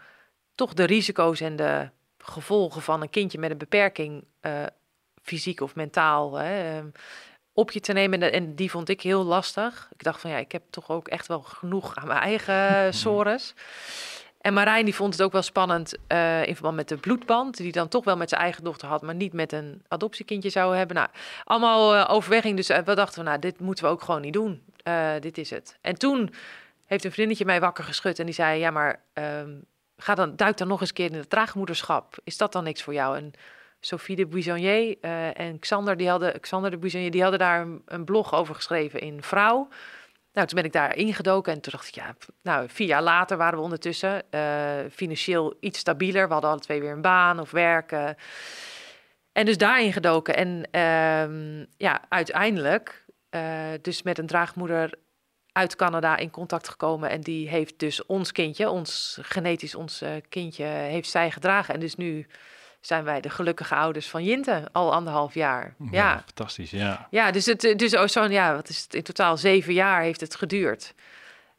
toch de risico's en de gevolgen van een kindje met een beperking, uh, fysiek of mentaal, hè, ehm, op je te nemen. En die vond ik heel lastig. Ik dacht van ja, ik heb toch ook echt wel genoeg aan mijn eigen [LAUGHS] sores. En Marijn die vond het ook wel spannend uh, in verband met de bloedband, die dan toch wel met zijn eigen dochter had, maar niet met een adoptiekindje zou hebben. Nou, allemaal uh, overweging. Dus uh, we dachten nou, dit moeten we ook gewoon niet doen. dit is het. En toen heeft een vriendinnetje mij wakker geschud en die zei, ja, maar um, ga dan, duik dan nog eens keer in het draagmoederschap. Is dat dan niks voor jou? En Sophie de Buissonnier en Xander, die hadden, Xander de Buissonnier, die hadden daar een blog over geschreven in Vrouw. Nou, toen ben ik daar ingedoken en toen dacht ik, ja, nou, vier jaar later waren we ondertussen uh, financieel iets stabieler. We hadden alle twee weer een baan of werken. En dus daarin gedoken. En uh, ja, uiteindelijk uh, dus met een draagmoeder uit Canada in contact gekomen. En die heeft dus ons kindje, ons genetisch ons uh, kindje, heeft zij gedragen. En dus nu zijn wij de gelukkige ouders van Jinte al anderhalf jaar. Ja, ja. fantastisch. Ja, ja dus het dus oh, zo'n ja, wat is het in totaal zeven jaar heeft het geduurd.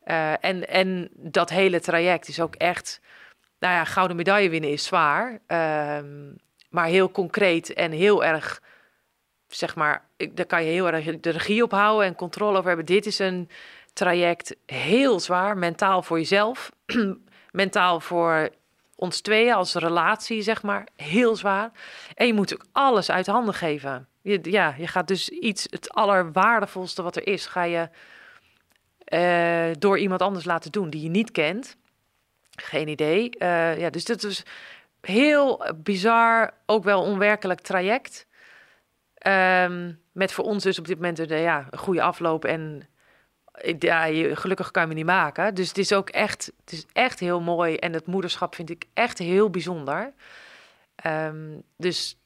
Uh, en, en dat hele traject is ook echt, nou ja, gouden medaille winnen is zwaar, uh, maar heel concreet en heel erg, zeg maar, daar kan je heel erg de regie op houden en controle over hebben. Dit is een traject heel zwaar, mentaal voor jezelf, [CLEARS THROAT] mentaal voor ons tweeën als relatie, zeg maar, heel zwaar. En je moet ook alles uit handen geven. Je, ja, je gaat dus iets, het allerwaardevolste wat er is, ga je uh, door iemand anders laten doen die je niet kent. Geen idee. Uh, ja, dus dat is heel bizar, ook wel onwerkelijk traject. Um, met voor ons dus op dit moment een, ja, een goede afloop en ja, je, gelukkig kan je me niet maken. Dus het is ook echt, het is echt heel mooi. En het moederschap vind ik echt heel bijzonder. Um, dus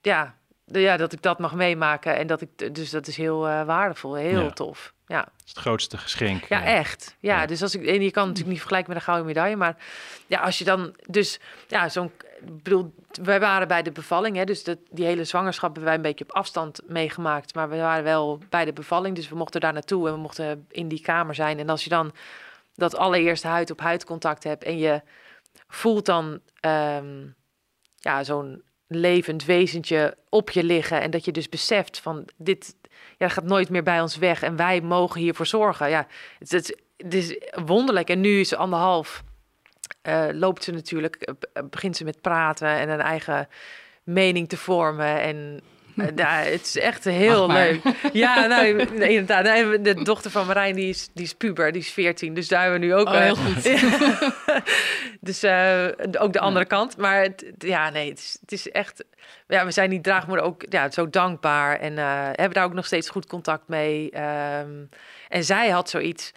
ja, de, ja, dat ik dat mag meemaken. En dat ik, dus dat is heel uh, waardevol, heel ja. tof. Ja. Dat is het grootste geschenk. Ja, echt. Ja, ja, dus als ik, en je kan natuurlijk niet vergelijken met een gouden medaille, maar ja, als je dan, dus ja, zo'n, bedoel, wij waren bij de bevalling, hè, dus dat, die hele zwangerschap hebben wij een beetje op afstand meegemaakt, maar we waren wel bij de bevalling, dus we mochten daar naartoe en we mochten in die kamer zijn. En als je dan dat allereerste huid op huid contact hebt en je voelt dan, um, ja, zo'n levend wezentje op je liggen. En dat je dus beseft van dit ja, gaat nooit meer bij ons weg. En wij mogen hiervoor zorgen. Ja, het, het, is wonderlijk. En nu is anderhalf. Uh, loopt ze natuurlijk, uh, begint ze met praten en een eigen mening te vormen. En [LAUGHS] ja, het is echt heel leuk. Ja, [LAUGHS] nou, inderdaad. De dochter van Marijn, die is, die is puber, die is 14. Dus daar hebben we nu ook... Oh, heel goed. [LAUGHS] dus uh, ook de andere kant. Maar het, ja, nee, het is, het is echt... Ja, we zijn die draagmoeder ook ja, zo dankbaar. En uh, hebben daar ook nog steeds goed contact mee. Um, en zij had zoiets...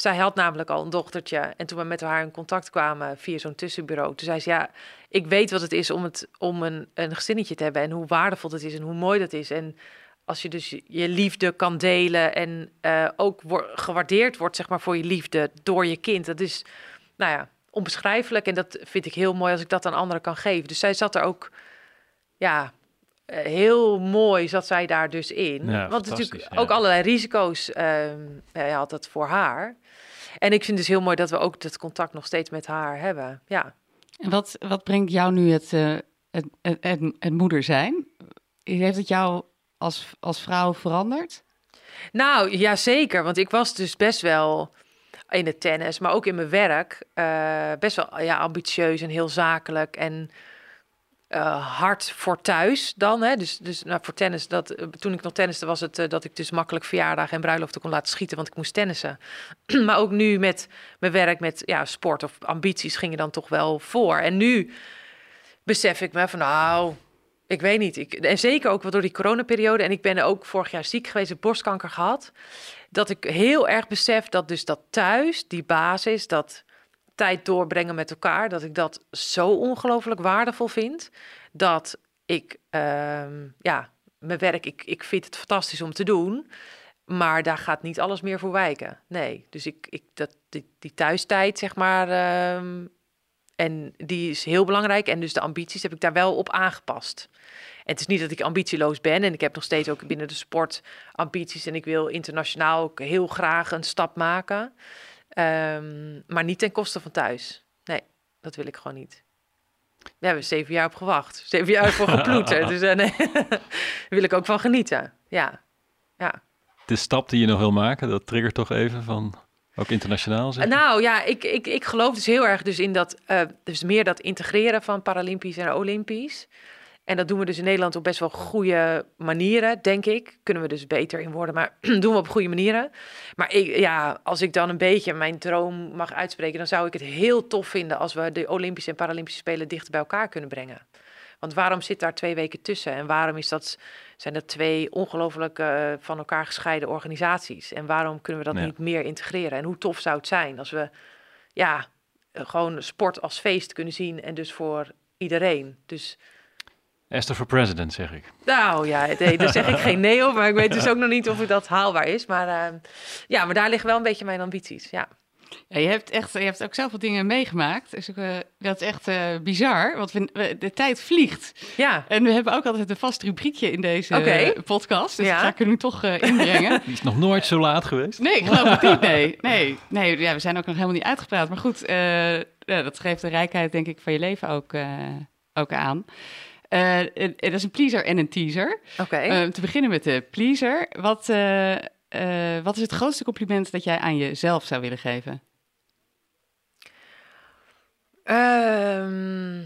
Zij had namelijk al een dochtertje. En toen we met haar in contact kwamen via zo'n tussenbureau, toen zei ze ja, ik weet wat het is om, het, om een, een gezinnetje te hebben en hoe waardevol het is en hoe mooi dat is. En als je dus je liefde kan delen en uh, ook gewaardeerd wordt, zeg maar, voor je liefde door je kind. Dat is, nou ja, onbeschrijfelijk. En dat vind ik heel mooi als ik dat aan anderen kan geven. Dus zij zat er ook, ja, uh, heel mooi zat zij daar dus in. Ja, Want natuurlijk ja. ook allerlei risico's uh, had dat voor haar. En ik vind dus heel mooi dat we ook dat contact nog steeds met haar hebben. Ja. En wat, wat brengt jou nu het, uh, het, het, het, het moeder zijn? Heeft het jou als, als vrouw veranderd? Nou, ja zeker. Want ik was dus best wel in het tennis, maar ook in mijn werk, uh, best wel ja, ambitieus en heel zakelijk. En uh, hard voor thuis dan. Hè? Dus, dus nou, voor tennis, dat, uh, toen ik nog tenniste was het uh, dat ik dus makkelijk verjaardagen en bruiloften kon laten schieten, want ik moest tennissen. [CLEARS THROAT] maar ook nu met mijn werk, met ja, sport of ambities gingen dan toch wel voor. En nu besef ik me van nou, ik weet niet. Ik, en zeker ook wel door die coronaperiode. En ik ben ook vorig jaar ziek geweest, borstkanker gehad. Dat ik heel erg besef dat dus dat thuis, die basis, dat tijd doorbrengen met elkaar, dat ik dat zo ongelooflijk waardevol vind. Dat ik, uh, ja, mijn werk, ik, ik vind het fantastisch om te doen. Maar daar gaat niet alles meer voor wijken. Nee, dus ik, ik dat, die, die thuistijd, zeg maar. Uh, en die is heel belangrijk. En dus de ambities heb ik daar wel op aangepast. En het is niet dat ik ambitieloos ben. En ik heb nog steeds ook binnen de sport ambities. En ik wil internationaal ook heel graag een stap maken. Um, maar niet ten koste van thuis. Nee, dat wil ik gewoon niet. We hebben zeven jaar op gewacht. Zeven jaar voor geploeterd. dus uh, nee, daar [LAUGHS] wil ik ook van genieten. Ja, ja. De stap die je nog wil maken, dat triggert toch even van... Ook internationaal zeg Nou ja, ik, ik, ik geloof dus heel erg dus in dat... Uh, dus meer dat integreren van Paralympisch en Olympisch. En dat doen we dus in Nederland op best wel goede manieren, denk ik. Kunnen we dus beter in worden, maar [CLEARS THROAT] doen we op goede manieren. Maar ik, ja, als ik dan een beetje mijn droom mag uitspreken, dan zou ik het heel tof vinden als we de Olympische en Paralympische Spelen dichter bij elkaar kunnen brengen. Want waarom zit daar twee weken tussen? En waarom is dat, zijn dat twee ongelooflijk eh, van elkaar gescheiden organisaties? En waarom kunnen we dat Ja. niet meer integreren? En hoe tof zou het zijn als we ja, eh, gewoon sport als feest kunnen zien en dus voor iedereen. Dus Esther for president, zeg ik. nou ja, nee, daar zeg ik geen nee op, maar ik weet dus ook nog niet of dat haalbaar is. Maar eh, ja, maar daar liggen wel een beetje mijn ambities. Ja. Ja, je, hebt echt, je hebt ook zoveel dingen meegemaakt. Dus ook, eh, dat is echt eh, bizar, want we, de tijd vliegt. Ja, En we hebben ook altijd een vast rubriekje in deze eh, podcast. Dus Ja. dat ga ik er nu toch eh, inbrengen. [LAUGHS] Die is nog nooit zo laat geweest. Nee, ik geloof het niet. Nee, nee, nee ja, we zijn ook nog helemaal niet uitgepraat. Maar goed, eh, ja, dat geeft de rijkheid, denk ik, van je leven ook, eh, ook aan. Eh, dat is een pleaser en een teaser. oké. Eh, te beginnen met de pleaser. Wat, eh, wat is het grootste compliment dat jij aan jezelf zou willen geven? Ehm,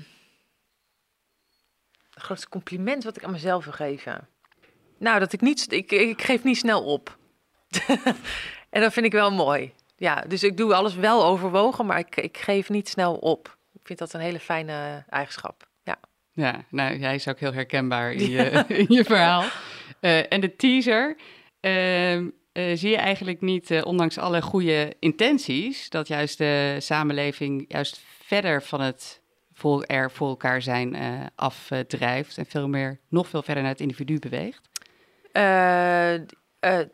het grootste compliment wat ik aan mezelf wil geven. Nou, dat ik niet, ik, ik geef niet snel op. [LAUGHS] en dat vind ik wel mooi. Ja, dus ik doe alles wel overwogen, maar ik, ik geef niet snel op. Ik vind dat een hele fijne eigenschap. Ja. Nou, jij is ook heel herkenbaar in je, [LAUGHS] in je verhaal. Eh, en de teaser. ehm, eh, zie je eigenlijk niet, eh, ondanks alle goede intenties, dat juist de samenleving juist verder van het voor, er voor elkaar zijn afdrijft en veel meer, nog veel verder naar het individu beweegt?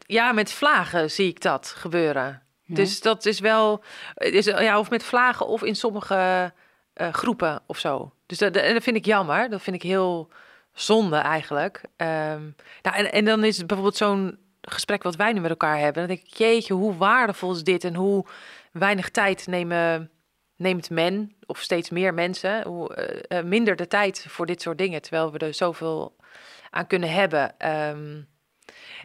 Ja, met vlagen zie ik dat gebeuren. Ja. Dus dat is wel, is, ja, of met vlagen of in sommige groepen of zo. Dus dat, dat vind ik jammer. Dat vind ik heel zonde eigenlijk. Ehm, nou, en, en dan is het bijvoorbeeld zo'n gesprek wat wij nu met elkaar hebben. Dan denk ik, jeetje, hoe waardevol is dit en hoe weinig tijd nemen, neemt men, of steeds meer mensen, hoe eh, eh, minder de tijd voor dit soort dingen, terwijl we er zoveel aan kunnen hebben. Ehm,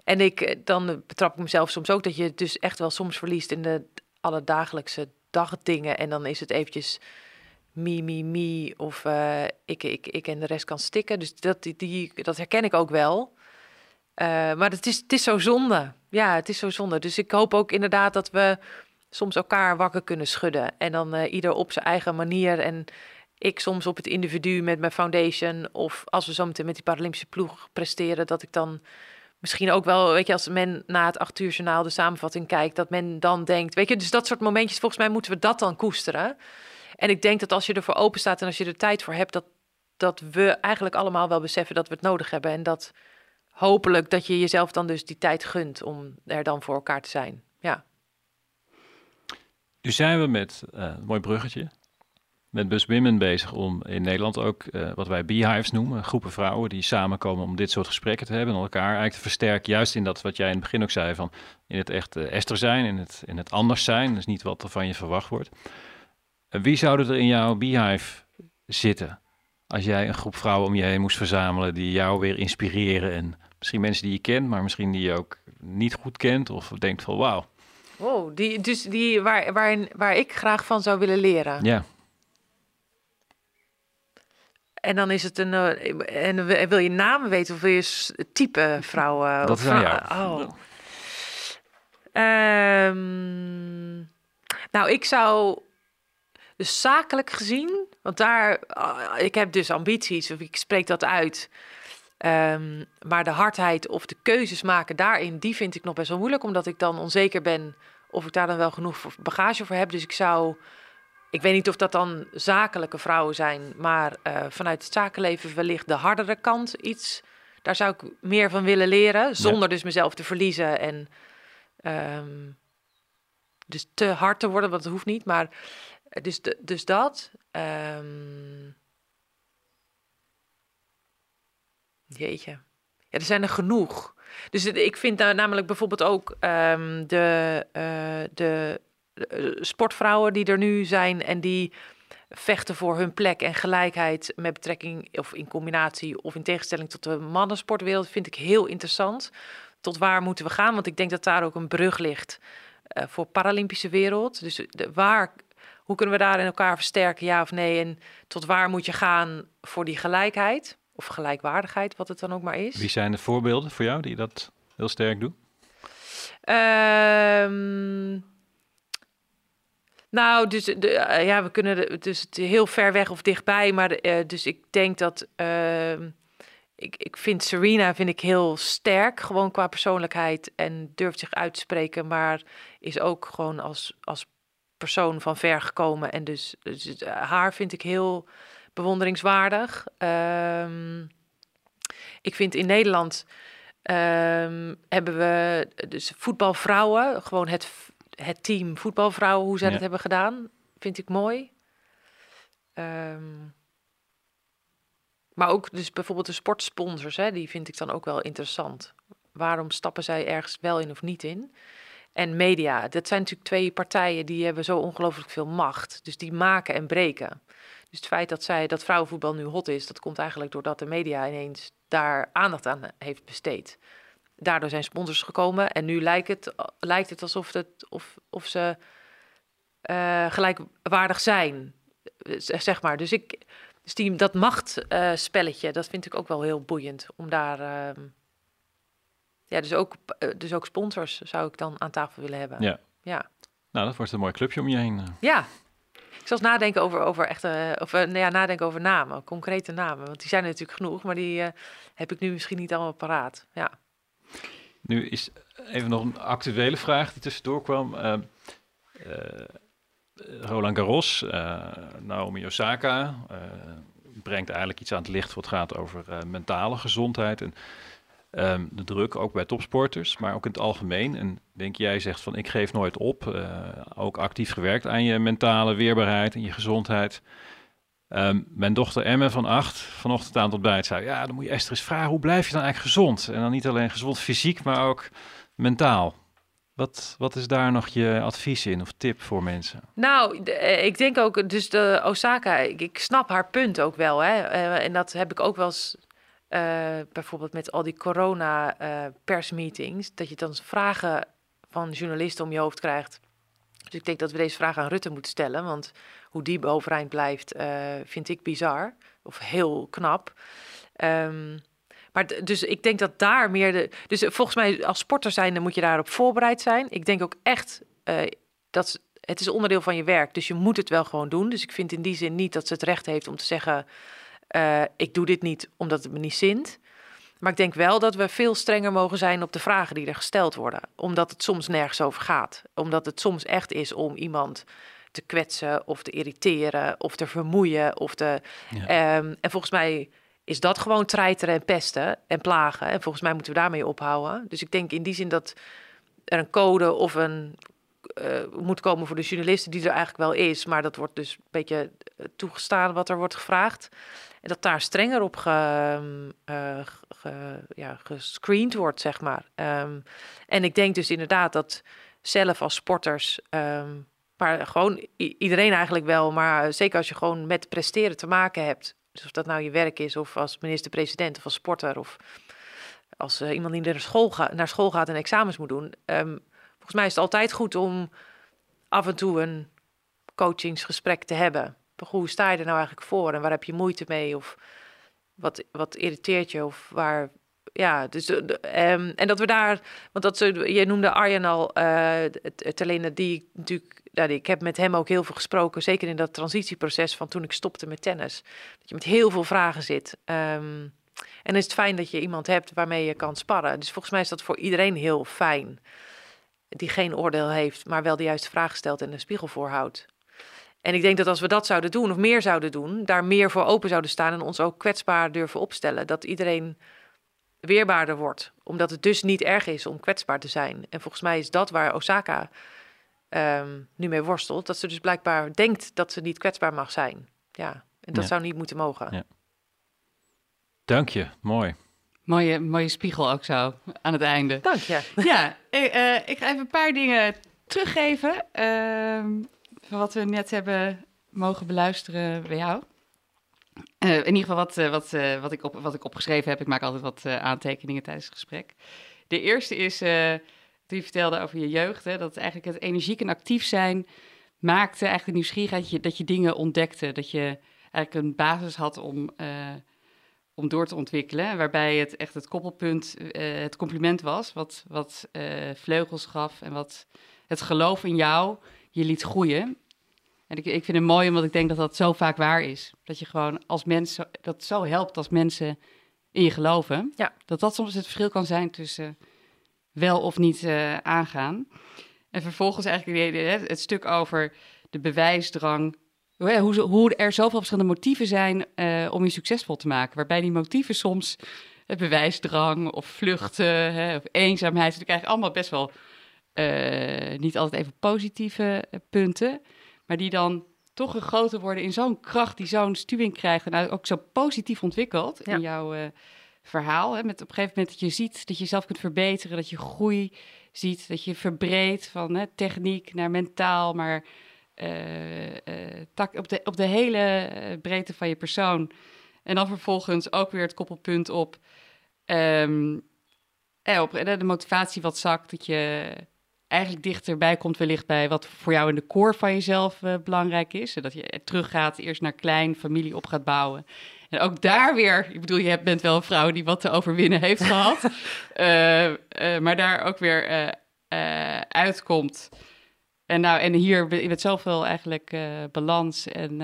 en ik, eh, dan betrap ik mezelf soms ook dat je het dus echt wel soms verliest in de alledagelijkse dagdingen. En dan is het eventjes me, me, me of eh, ik, ik, ik en de rest kan stikken. Dus dat, die, die, dat herken ik ook wel. Eh, maar het is, het is zo zonde. Ja, het is zo zonde. Dus ik hoop ook inderdaad dat we soms elkaar wakker kunnen schudden. En dan eh, ieder op zijn eigen manier. En ik soms op het individu met mijn foundation. Of als we zo meteen met die Paralympische ploeg presteren, dat ik dan misschien ook wel, weet je, als men na het acht uur journaal de samenvatting kijkt, dat men dan denkt, weet je, dus dat soort momentjes, volgens mij moeten we dat dan koesteren. En ik denk dat als je ervoor open staat en als je er tijd voor hebt, dat, dat we eigenlijk allemaal wel beseffen dat we het nodig hebben. En dat hopelijk dat je jezelf dan dus die tijd gunt om er dan voor elkaar te zijn. Ja. Nu zijn we met, eh, een mooi bruggetje, met Bus Women bezig om in Nederland ook eh, wat wij beehives noemen, groepen vrouwen die samenkomen om dit soort gesprekken te hebben en elkaar eigenlijk te versterken, juist in dat wat jij in het begin ook zei, van in het echt Esther zijn, in het, in het anders zijn, dus niet wat er van je verwacht wordt. Wie zouden er in jouw beehive zitten als jij een groep vrouwen om je heen moest verzamelen die jou weer inspireren en misschien mensen die je kent, maar misschien die je ook niet goed kent of denkt van wauw, Wow, die, dus die waar, waar, waar ik graag van zou willen leren. ja, En dan is het een. eh, en wil- je namen weten of wil je type vrouw? eh, Dat is aan Oh. Ehm, nou, ik zou. Dus zakelijk gezien, want daar. ah, ik heb dus ambities, of ik spreek dat uit. Ehm, maar de hardheid of de keuzes maken daarin, die vind ik nog best wel moeilijk, omdat ik dan onzeker ben of ik daar dan wel genoeg bagage voor heb. Dus ik zou. Ik weet niet of dat dan zakelijke vrouwen zijn, maar eh, vanuit het zakenleven wellicht de hardere kant iets. Daar zou ik meer van willen leren, zonder dus mezelf te verliezen en ehm, dus te hard te worden, want dat hoeft niet. Maar eh, dus, dus dat. ehm, jeetje. Ja, er zijn er genoeg. Dus ik vind daar namelijk bijvoorbeeld ook ehm, de, eh, de eh, sportvrouwen die er nu zijn en die vechten voor hun plek en gelijkheid met betrekking of in combinatie of in tegenstelling tot de mannensportwereld vind ik heel interessant. Tot waar moeten we gaan? Want ik denk dat daar ook een brug ligt eh, voor Paralympische wereld. Dus de, waar, hoe kunnen we daar in elkaar versterken, ja of nee? En tot waar moet je gaan voor die gelijkheid of gelijkwaardigheid, wat het dan ook maar is? wie zijn de voorbeelden voor jou die dat heel sterk doen? Ehm, Nou, dus de, eh, ja, we kunnen de, dus het heel ver weg of dichtbij, maar eh, dus ik denk dat ehm, ik, ik vind Serena vind ik heel sterk, gewoon qua persoonlijkheid en durft zich uit te spreken, maar is ook gewoon als, als persoon van ver gekomen en dus, dus eh, haar vind ik heel bewonderingswaardig. Ehm, ik vind in Nederland ehm, hebben we dus voetbalvrouwen, gewoon het, het team voetbalvrouwen, hoe zij Ja. dat hebben gedaan, vind ik mooi. Ehm, maar ook dus bijvoorbeeld de sportsponsors, hè, die vind ik dan ook wel interessant. Waarom stappen zij ergens wel in of niet in? En media, dat zijn natuurlijk twee partijen die hebben zo ongelooflijk veel macht. Dus die maken en breken. Dus het feit dat zij dat vrouwenvoetbal nu hot is, dat komt eigenlijk doordat de media ineens daar aandacht aan heeft besteed. Daardoor zijn sponsors gekomen en nu lijkt het, lijkt het alsof het, of, of ze eh, gelijkwaardig zijn, eh, zeg maar. Dus ik, dus die, dat machtspelletje, dat vind ik ook wel heel boeiend om daar. ehm, ja, dus ook, eh, dus ook sponsors zou ik dan aan tafel willen hebben. Ja. Ja. Nou, dat wordt een mooi clubje om je heen. eh. Ja. Ik zal eens nadenken over, over echte, of eh, nou ja, nadenken over namen, concrete namen. Want die zijn er natuurlijk genoeg, maar die heb ik nu misschien niet allemaal paraat. Ja. Nu is even nog een actuele vraag die tussendoor kwam. Eh, eh, Roland Garros, Naomi Osaka, brengt eigenlijk iets aan het licht wat gaat over mentale gezondheid en ehm, de druk, ook bij topsporters, maar ook in het algemeen. En denk jij zegt van ik geef nooit op, eh, ook actief gewerkt aan je mentale weerbaarheid en je gezondheid. Ehm, mijn dochter Emme van acht, vanochtend aan het ontbijt, zei... ja, dan moet je Esther eens vragen, hoe blijf je dan eigenlijk gezond? En dan niet alleen gezond fysiek, maar ook mentaal. Wat, wat is daar nog je advies in of tip voor mensen? Nou, eh, ik denk ook, dus de Osaka, ik, ik snap haar punt ook wel. Hè? Eh, en dat heb ik ook wel eens, eh, bijvoorbeeld met al die corona-persmeetings, dat je dan vragen van journalisten om je hoofd krijgt. Dus ik denk dat we deze vraag aan Rutte moeten stellen, want hoe die overeind blijft, eh, vind ik bizar of heel knap. Ehm, maar dus ik denk dat daar meer de. Dus volgens mij, als sporter zijn, dan moet je daarop voorbereid zijn. Ik denk ook echt eh, dat het is onderdeel van je werk, dus je moet het wel gewoon doen. Dus ik vind in die zin niet dat ze het recht heeft om te zeggen: eh, ik doe dit niet omdat het me niet zint. Maar ik denk wel dat we veel strenger mogen zijn op de vragen die er gesteld worden, omdat het soms nergens over gaat. Omdat het soms echt is om iemand te kwetsen of te irriteren of te vermoeien of te. Ja. Ehm, en volgens mij is dat gewoon treiteren en pesten en plagen. En volgens mij moeten we daarmee ophouden. Dus ik denk in die zin dat er een code of een eh, moet komen voor de journalisten die er eigenlijk wel is, maar dat wordt dus een beetje eh, toegestaan wat er wordt gevraagd. Dat daar strenger op ge, eh, ge- ja, gescreend wordt, zeg maar. Ehm, en ik denk dus inderdaad dat zelf als sporters, ehm, maar gewoon iedereen eigenlijk wel, maar zeker als je gewoon met presteren te maken hebt, dus of dat nou je werk is of als minister-president of als sporter of als eh, iemand die naar school, ga, naar school gaat en examens moet doen. ehm, volgens mij is het altijd goed om af en toe een coachingsgesprek te hebben. Hoe sta je er nou eigenlijk voor en waar heb je moeite mee? Of wat, wat irriteert je? Of waar. Ja, dus. ehm, en dat we daar. Want dat ze, je noemde Arjen al. eh het, alleen die natuurlijk. Die- ik heb met hem ook heel veel gesproken. Zeker in dat transitieproces van toen ik stopte met tennis. Dat je met heel veel vragen zit. Ehm, en is het fijn dat je iemand hebt waarmee je kan sparren. Dus volgens mij is dat voor iedereen heel fijn. Die geen oordeel heeft, maar wel de juiste vraag stelt en een spiegel voorhoudt. En ik denk dat als we dat zouden doen, of meer zouden doen, daar meer voor open zouden staan en ons ook kwetsbaar durven opstellen, dat iedereen weerbaarder wordt. Omdat het dus niet erg is om kwetsbaar te zijn. En volgens mij is dat waar Osaka ehm, nu mee worstelt. Dat ze dus blijkbaar denkt dat ze niet kwetsbaar mag zijn. Ja, en dat Ja. zou niet moeten mogen. Ja. Dank je, mooi. Mooie, mooie spiegel ook zo aan het einde. Dank je. Ja, ik, [LAUGHS] eh, ik ga even een paar dingen teruggeven. ehm, van wat we net hebben mogen beluisteren bij jou. Eh, in ieder geval wat, eh, wat, eh, wat, ik op, wat ik opgeschreven heb. Ik maak altijd wat aantekeningen tijdens het gesprek. De eerste is, toen je vertelde over je jeugd, hè, dat eigenlijk het energiek en actief zijn maakte eigenlijk de nieuwsgierigheid dat je, dat je dingen ontdekte. Dat je eigenlijk een basis had om, om door te ontwikkelen. Waarbij het echt het koppelpunt, het compliment was, wat, wat vleugels gaf en wat het geloof in jou je liet groeien. En ik, ik vind het mooi, omdat ik denk dat dat zo vaak waar is. Dat je gewoon als mens, dat zo helpt als mensen in je geloven. Ja. Dat dat soms het verschil kan zijn tussen wel of niet eh, aangaan. En vervolgens eigenlijk het, het stuk over de bewijsdrang. Hoe, hoe, er zoveel verschillende motieven zijn eh, om je succesvol te maken. Waarbij die motieven soms het bewijsdrang of vluchten hè, of eenzaamheid. Dus eigenlijk allemaal best wel eh, niet altijd even positieve eh, punten. Maar die dan toch groter worden in zo'n kracht die zo'n stuwing krijgt. En ook zo positief ontwikkeld Ja. in jouw eh, verhaal. Hè, met op een gegeven moment dat je ziet dat je jezelf kunt verbeteren. Dat je groei ziet. Dat je verbreedt van hè, techniek naar mentaal. Maar tak, op, de, op de hele breedte van je persoon. En dan vervolgens ook weer het koppelpunt op, ehm, eh, op de motivatie wat zakt. Dat je eigenlijk dichterbij komt wellicht bij wat voor jou in de core van jezelf eh, belangrijk is. En dat je teruggaat eerst naar klein, familie op gaat bouwen. En ook daar weer, ik bedoel, je bent wel een vrouw die wat te overwinnen heeft [LAUGHS] gehad. Eh, eh, maar daar ook weer uitkomt. En, nou, en hier met zoveel eigenlijk balans en,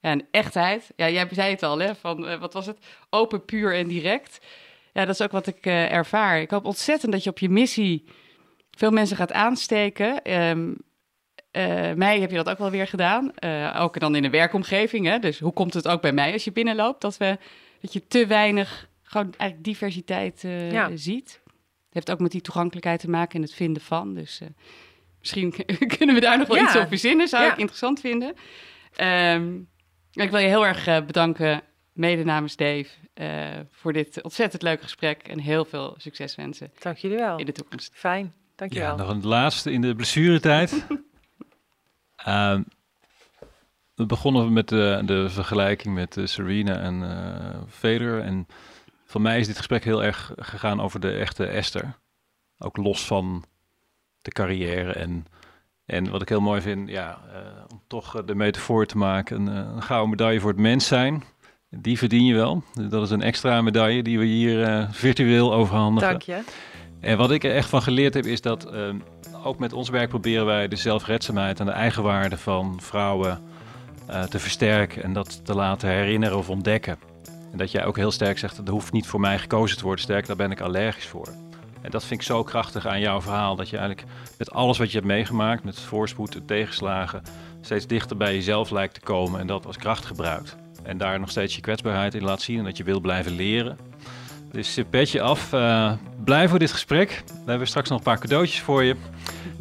en echtheid. Ja, jij zei het al, hè? Van, wat was het? Open, puur en direct. Ja, dat is ook wat ik ervaar. Ik hoop ontzettend dat je op je missie veel mensen gaat aansteken. Ehm, eh, mij heb je dat ook wel weer gedaan. Eh, ook dan in een werkomgeving. Hè? Dus hoe komt het ook bij mij als je binnenloopt? Dat, we, dat je te weinig gewoon eigenlijk diversiteit eh, Ja. ziet. Het heeft ook met die toegankelijkheid te maken en het vinden van. Dus misschien [LAUGHS] kunnen we daar nog wel Ja. iets op verzinnen. Zou Ja. ik interessant vinden. Ehm, ik wil je heel erg bedanken, mede namens Dave, voor dit ontzettend leuke gesprek. En heel veel succes wensen Dank jullie wel. in de toekomst. Fijn, dankjewel. Ja, nog een laatste in de blessuretijd. [LAUGHS] Ehm, we begonnen met de, de vergelijking met eh, Serena en eh Federer. En voor mij is dit gesprek heel erg gegaan over de echte Esther. Ook los van de carrière. En, en wat ik heel mooi vind, ja, eh, om toch eh, de metafoor te maken. Een, eh, een gouden medaille voor het mens zijn. Die verdien je wel. Dat is een extra medaille die we hier eh, virtueel overhandigen. Dank je. En wat ik er echt van geleerd heb, is dat ehm, ook met ons werk proberen wij de zelfredzaamheid en de eigenwaarde van vrouwen eh, te versterken en dat te laten herinneren of ontdekken. En dat jij ook heel sterk zegt, er hoeft niet voor mij gekozen te worden, sterk, daar ben ik allergisch voor. En dat vind ik zo krachtig aan jouw verhaal, dat je eigenlijk met alles wat je hebt meegemaakt, met voorspoed, tegenslagen, steeds dichter bij jezelf lijkt te komen en dat als kracht gebruikt. En daar nog steeds je kwetsbaarheid in laat zien en dat je wil blijven leren. Dus petje af. eh, blij voor dit gesprek. We hebben straks nog een paar cadeautjes voor je.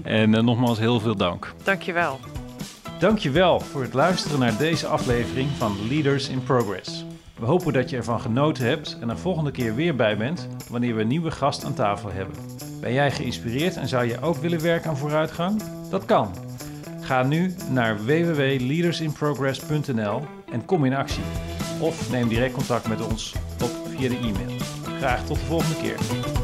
En eh, nogmaals heel veel dank. Dankjewel. Dankjewel voor het luisteren naar deze aflevering van Leaders in Progress. We hopen dat je ervan genoten hebt en er volgende keer weer bij bent wanneer we een nieuwe gast aan tafel hebben. Ben jij geïnspireerd en zou je ook willen werken aan vooruitgang? Dat kan. Ga nu naar www.leadersinprogress.nl en kom in actie. Of neem direct contact met ons op via de e-mail. Graag tot de volgende keer.